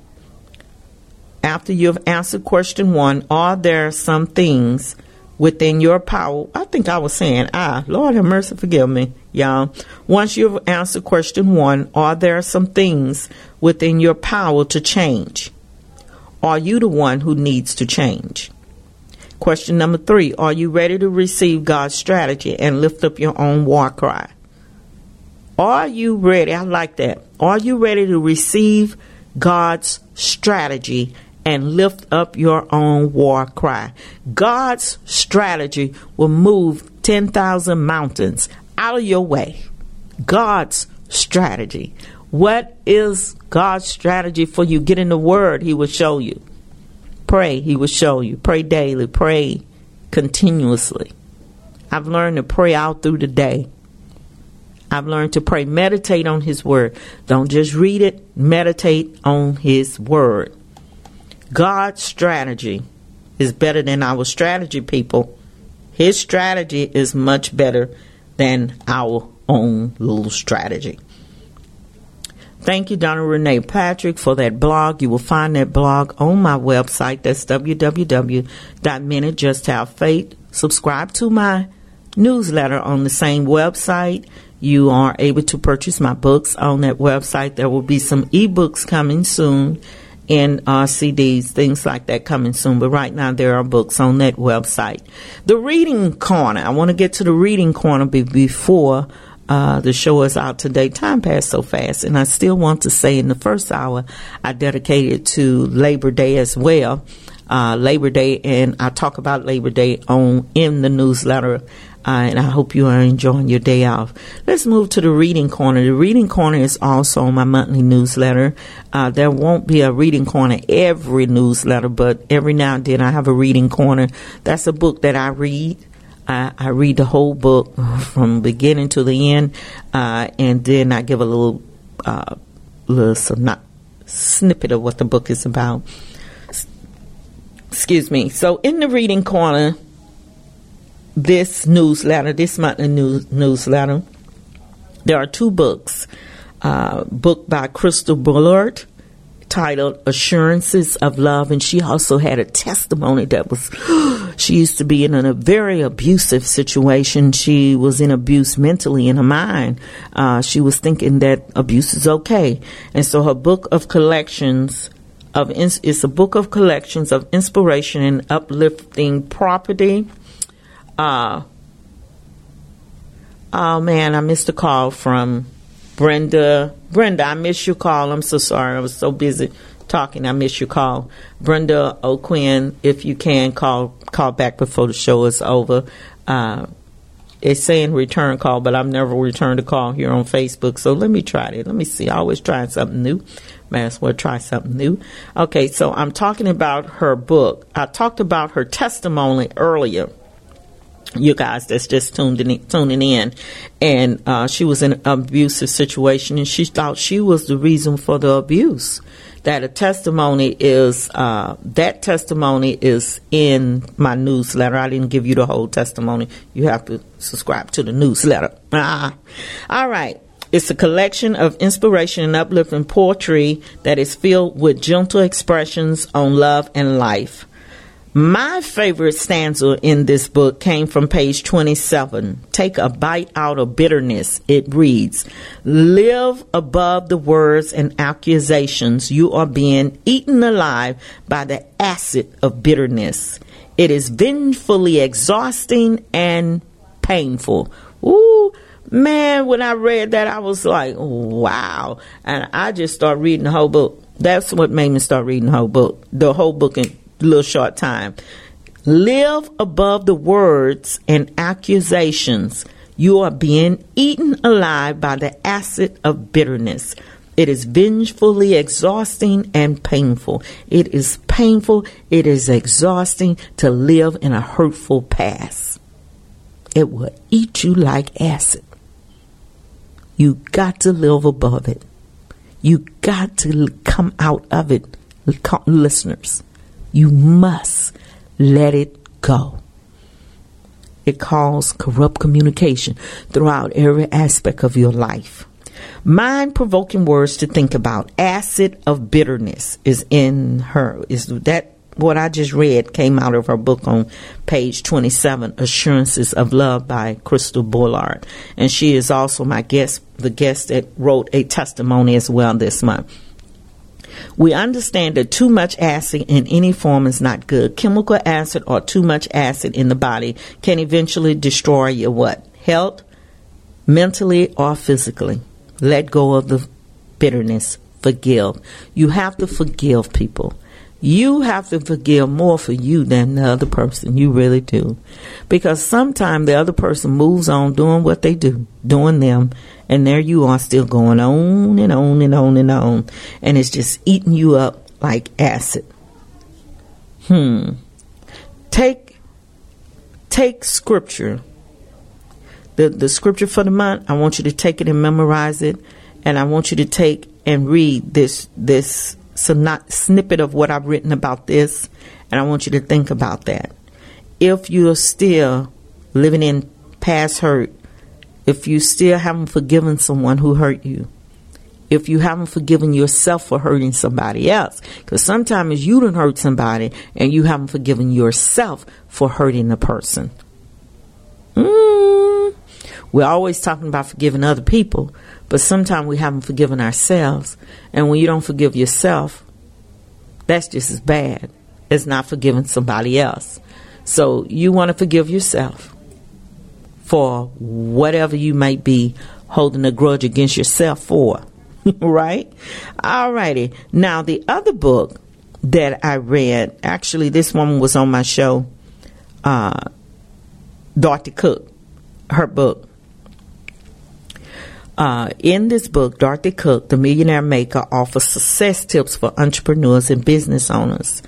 A: after you've answered question one, are there some things within your power? I think I was saying, ah, Lord have mercy, forgive me, y'all. Once you've answered question one, are there some things within your power to change? Are you the one who needs to change? Question number three Are you ready to receive God's strategy and lift up your own war cry? Are you ready? I like that. Are you ready to receive God's strategy and lift up your own war cry? God's strategy will move 10,000 mountains out of your way. God's strategy. What is God's strategy for you? Get in the Word, He will show you. Pray, He will show you. Pray daily, pray continuously. I've learned to pray out through the day. I've learned to pray, meditate on His Word. Don't just read it, meditate on His Word. God's strategy is better than our strategy, people. His strategy is much better than our own little strategy. Thank you, Donna Renee Patrick, for that blog. You will find that blog on my website. That's www.minnittjusthavefaith. Subscribe to my newsletter on the same website. You are able to purchase my books on that website. There will be some ebooks coming soon and uh, CDs, things like that coming soon. But right now, there are books on that website. The reading corner. I want to get to the reading corner before uh, the show is out today. Time passed so fast, and I still want to say in the first hour, I dedicated to Labor Day as well. Uh, Labor Day, and I talk about Labor Day on in the newsletter. Uh, and I hope you are enjoying your day off. Let's move to the reading corner. The reading corner is also my monthly newsletter. Uh, there won't be a reading corner every newsletter, but every now and then I have a reading corner. That's a book that I read. I, I read the whole book from beginning to the end, uh, and then I give a little, uh, little snippet of what the book is about. S- Excuse me. So in the reading corner, this newsletter, this monthly news, newsletter, there are two books. Uh, book by Crystal Bullard titled Assurances of Love, and she also had a testimony that was. she used to be in a very abusive situation. She was in abuse mentally in her mind. Uh, she was thinking that abuse is okay, and so her book of collections of it's a book of collections of inspiration and uplifting property. Uh, oh man, I missed a call from Brenda. Brenda, I missed your call. I'm so sorry. I was so busy talking. I missed your call. Brenda O'Quinn, if you can call call back before the show is over. Uh, it's saying return call, but I've never returned a call here on Facebook. So let me try it. Let me see. I always trying something new. May as well try something new. Okay, so I'm talking about her book. I talked about her testimony earlier you guys that's just tuned in, tuning in, and uh, she was in an abusive situation, and she thought she was the reason for the abuse. That a testimony is uh, that testimony is in my newsletter. I didn't give you the whole testimony. You have to subscribe to the newsletter. Ah. All right. It's a collection of inspiration and uplifting poetry that is filled with gentle expressions on love and life. My favorite stanza in this book came from page 27. Take a bite out of bitterness. It reads, Live above the words and accusations. You are being eaten alive by the acid of bitterness. It is vengefully exhausting and painful. Ooh, man, when I read that, I was like, wow. And I just started reading the whole book. That's what made me start reading the whole book. The whole book in little short time. Live above the words and accusations. You are being eaten alive by the acid of bitterness. It is vengefully exhausting and painful. It is painful, it is exhausting to live in a hurtful past. It will eat you like acid. You got to live above it. You got to come out of it, listeners. You must let it go. It calls corrupt communication throughout every aspect of your life. Mind provoking words to think about. Acid of bitterness is in her. Is that what I just read came out of her book on page 27, Assurances of Love by Crystal Bullard. And she is also my guest, the guest that wrote a testimony as well this month. We understand that too much acid in any form is not good. Chemical acid or too much acid in the body can eventually destroy your what? Health, mentally or physically. Let go of the bitterness. Forgive. You have to forgive people. You have to forgive more for you than the other person. You really do. Because sometimes the other person moves on doing what they do, doing them, and there you are still going on and on and on and on. And it's just eating you up like acid. Hmm. Take take scripture the, the scripture for the month, I want you to take it and memorize it. And I want you to take and read this, this snippet of what I've written about this. And I want you to think about that. If you're still living in past hurt, if you still haven't forgiven someone who hurt you, if you haven't forgiven yourself for hurting somebody else, because sometimes you don't hurt somebody and you haven't forgiven yourself for hurting the person. Mm. We're always talking about forgiving other people, but sometimes we haven't forgiven ourselves. And when you don't forgive yourself, that's just as bad as not forgiving somebody else. So you want to forgive yourself for whatever you might be holding a grudge against yourself for. right? Alrighty. Now the other book that I read, actually this woman was on my show, uh, Dorothy Cook, her book. Uh, in this book, Dorothy Cook, the Millionaire Maker, offers success tips for entrepreneurs and business owners.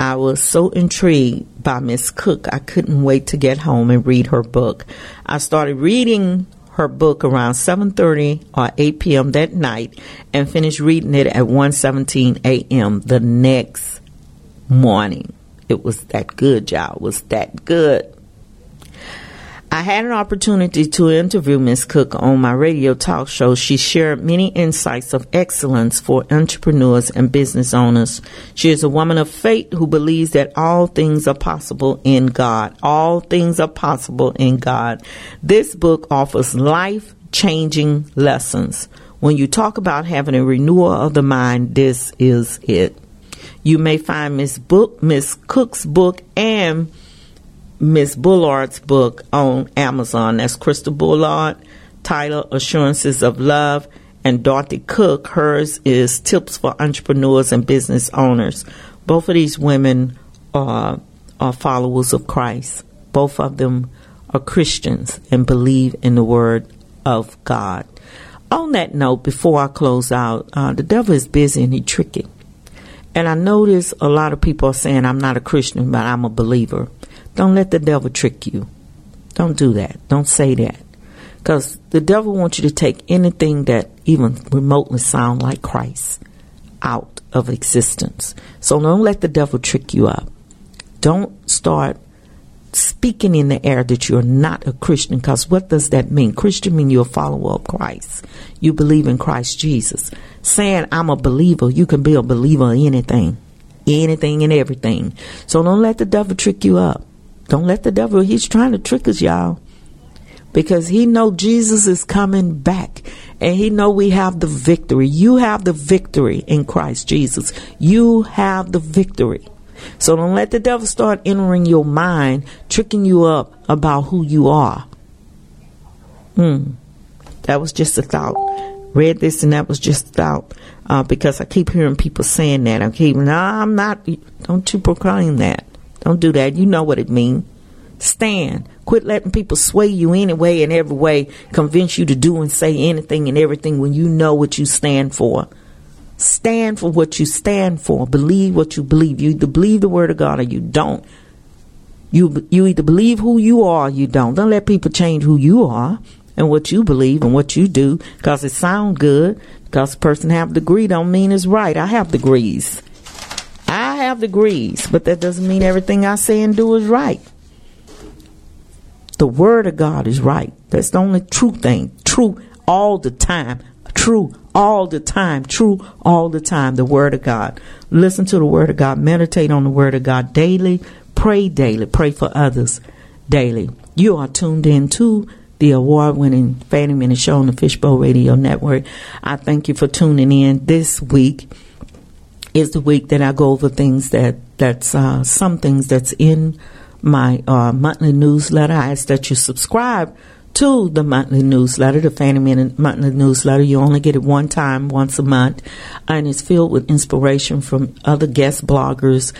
A: I was so intrigued by Miss Cook, I couldn't wait to get home and read her book. I started reading her book around 7:30 or 8 p.m. that night and finished reading it at 1:17 a.m. the next morning. It was that good, y'all. It was that good. I had an opportunity to interview Ms. Cook on my radio talk show. She shared many insights of excellence for entrepreneurs and business owners. She is a woman of faith who believes that all things are possible in God. All things are possible in God. This book offers life changing lessons. When you talk about having a renewal of the mind, this is it. You may find Miss Book, Miss Cook's book and Miss Bullard's book on Amazon. That's Crystal Bullard, title Assurances of Love, and Dorothy Cook. Hers is Tips for Entrepreneurs and Business Owners. Both of these women are, are followers of Christ. Both of them are Christians and believe in the Word of God. On that note, before I close out, uh, the devil is busy and he's tricky. And I notice a lot of people are saying, I'm not a Christian, but I'm a believer. Don't let the devil trick you. Don't do that. Don't say that. Because the devil wants you to take anything that even remotely sound like Christ out of existence. So don't let the devil trick you up. Don't start speaking in the air that you're not a Christian because what does that mean? Christian mean you're a follower of Christ. You believe in Christ Jesus. Saying I'm a believer, you can be a believer in anything. Anything and everything. So don't let the devil trick you up. Don't let the devil, he's trying to trick us, y'all. Because he know Jesus is coming back and he know we have the victory. You have the victory in Christ Jesus. You have the victory. So don't let the devil start entering your mind, tricking you up about who you are. Hmm. That was just a thought. Read this and that was just a thought. Uh, because I keep hearing people saying that. I keep, no, I'm not. Don't you proclaim that. Don't do that. You know what it means. Stand. Quit letting people sway you anyway and every way, convince you to do and say anything and everything when you know what you stand for. Stand for what you stand for. Believe what you believe. You either believe the word of God or you don't. You you either believe who you are or you don't. Don't let people change who you are and what you believe and what you do because it sound good. Because a person have a degree don't mean it's right. I have degrees. I have degrees, but that doesn't mean everything I say and do is right. The word of God is right. That's the only true thing. True all the time. True all the time. True all the time. The word of God. Listen to the word of God. Meditate on the word of God daily. Pray daily. Pray for others daily. You are tuned in to the award winning Fanny Minnitt Show on the Fishbowl Radio Network. I thank you for tuning in this week is the week that I go over things that that's uh, some things that's in my uh, monthly newsletter. I ask that you subscribe to the monthly newsletter, the Fanny Minnitt monthly newsletter. You only get it one time, once a month, and it's filled with inspiration from other guest bloggers,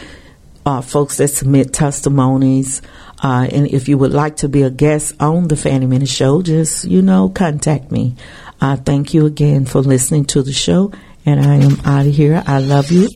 A: uh, folks that submit testimonies. Uh, and if you would like to be a guest on the Fanny Minnitt Show, just you know, contact me. Uh, thank you again for listening to the show, and I am out of here. I love you.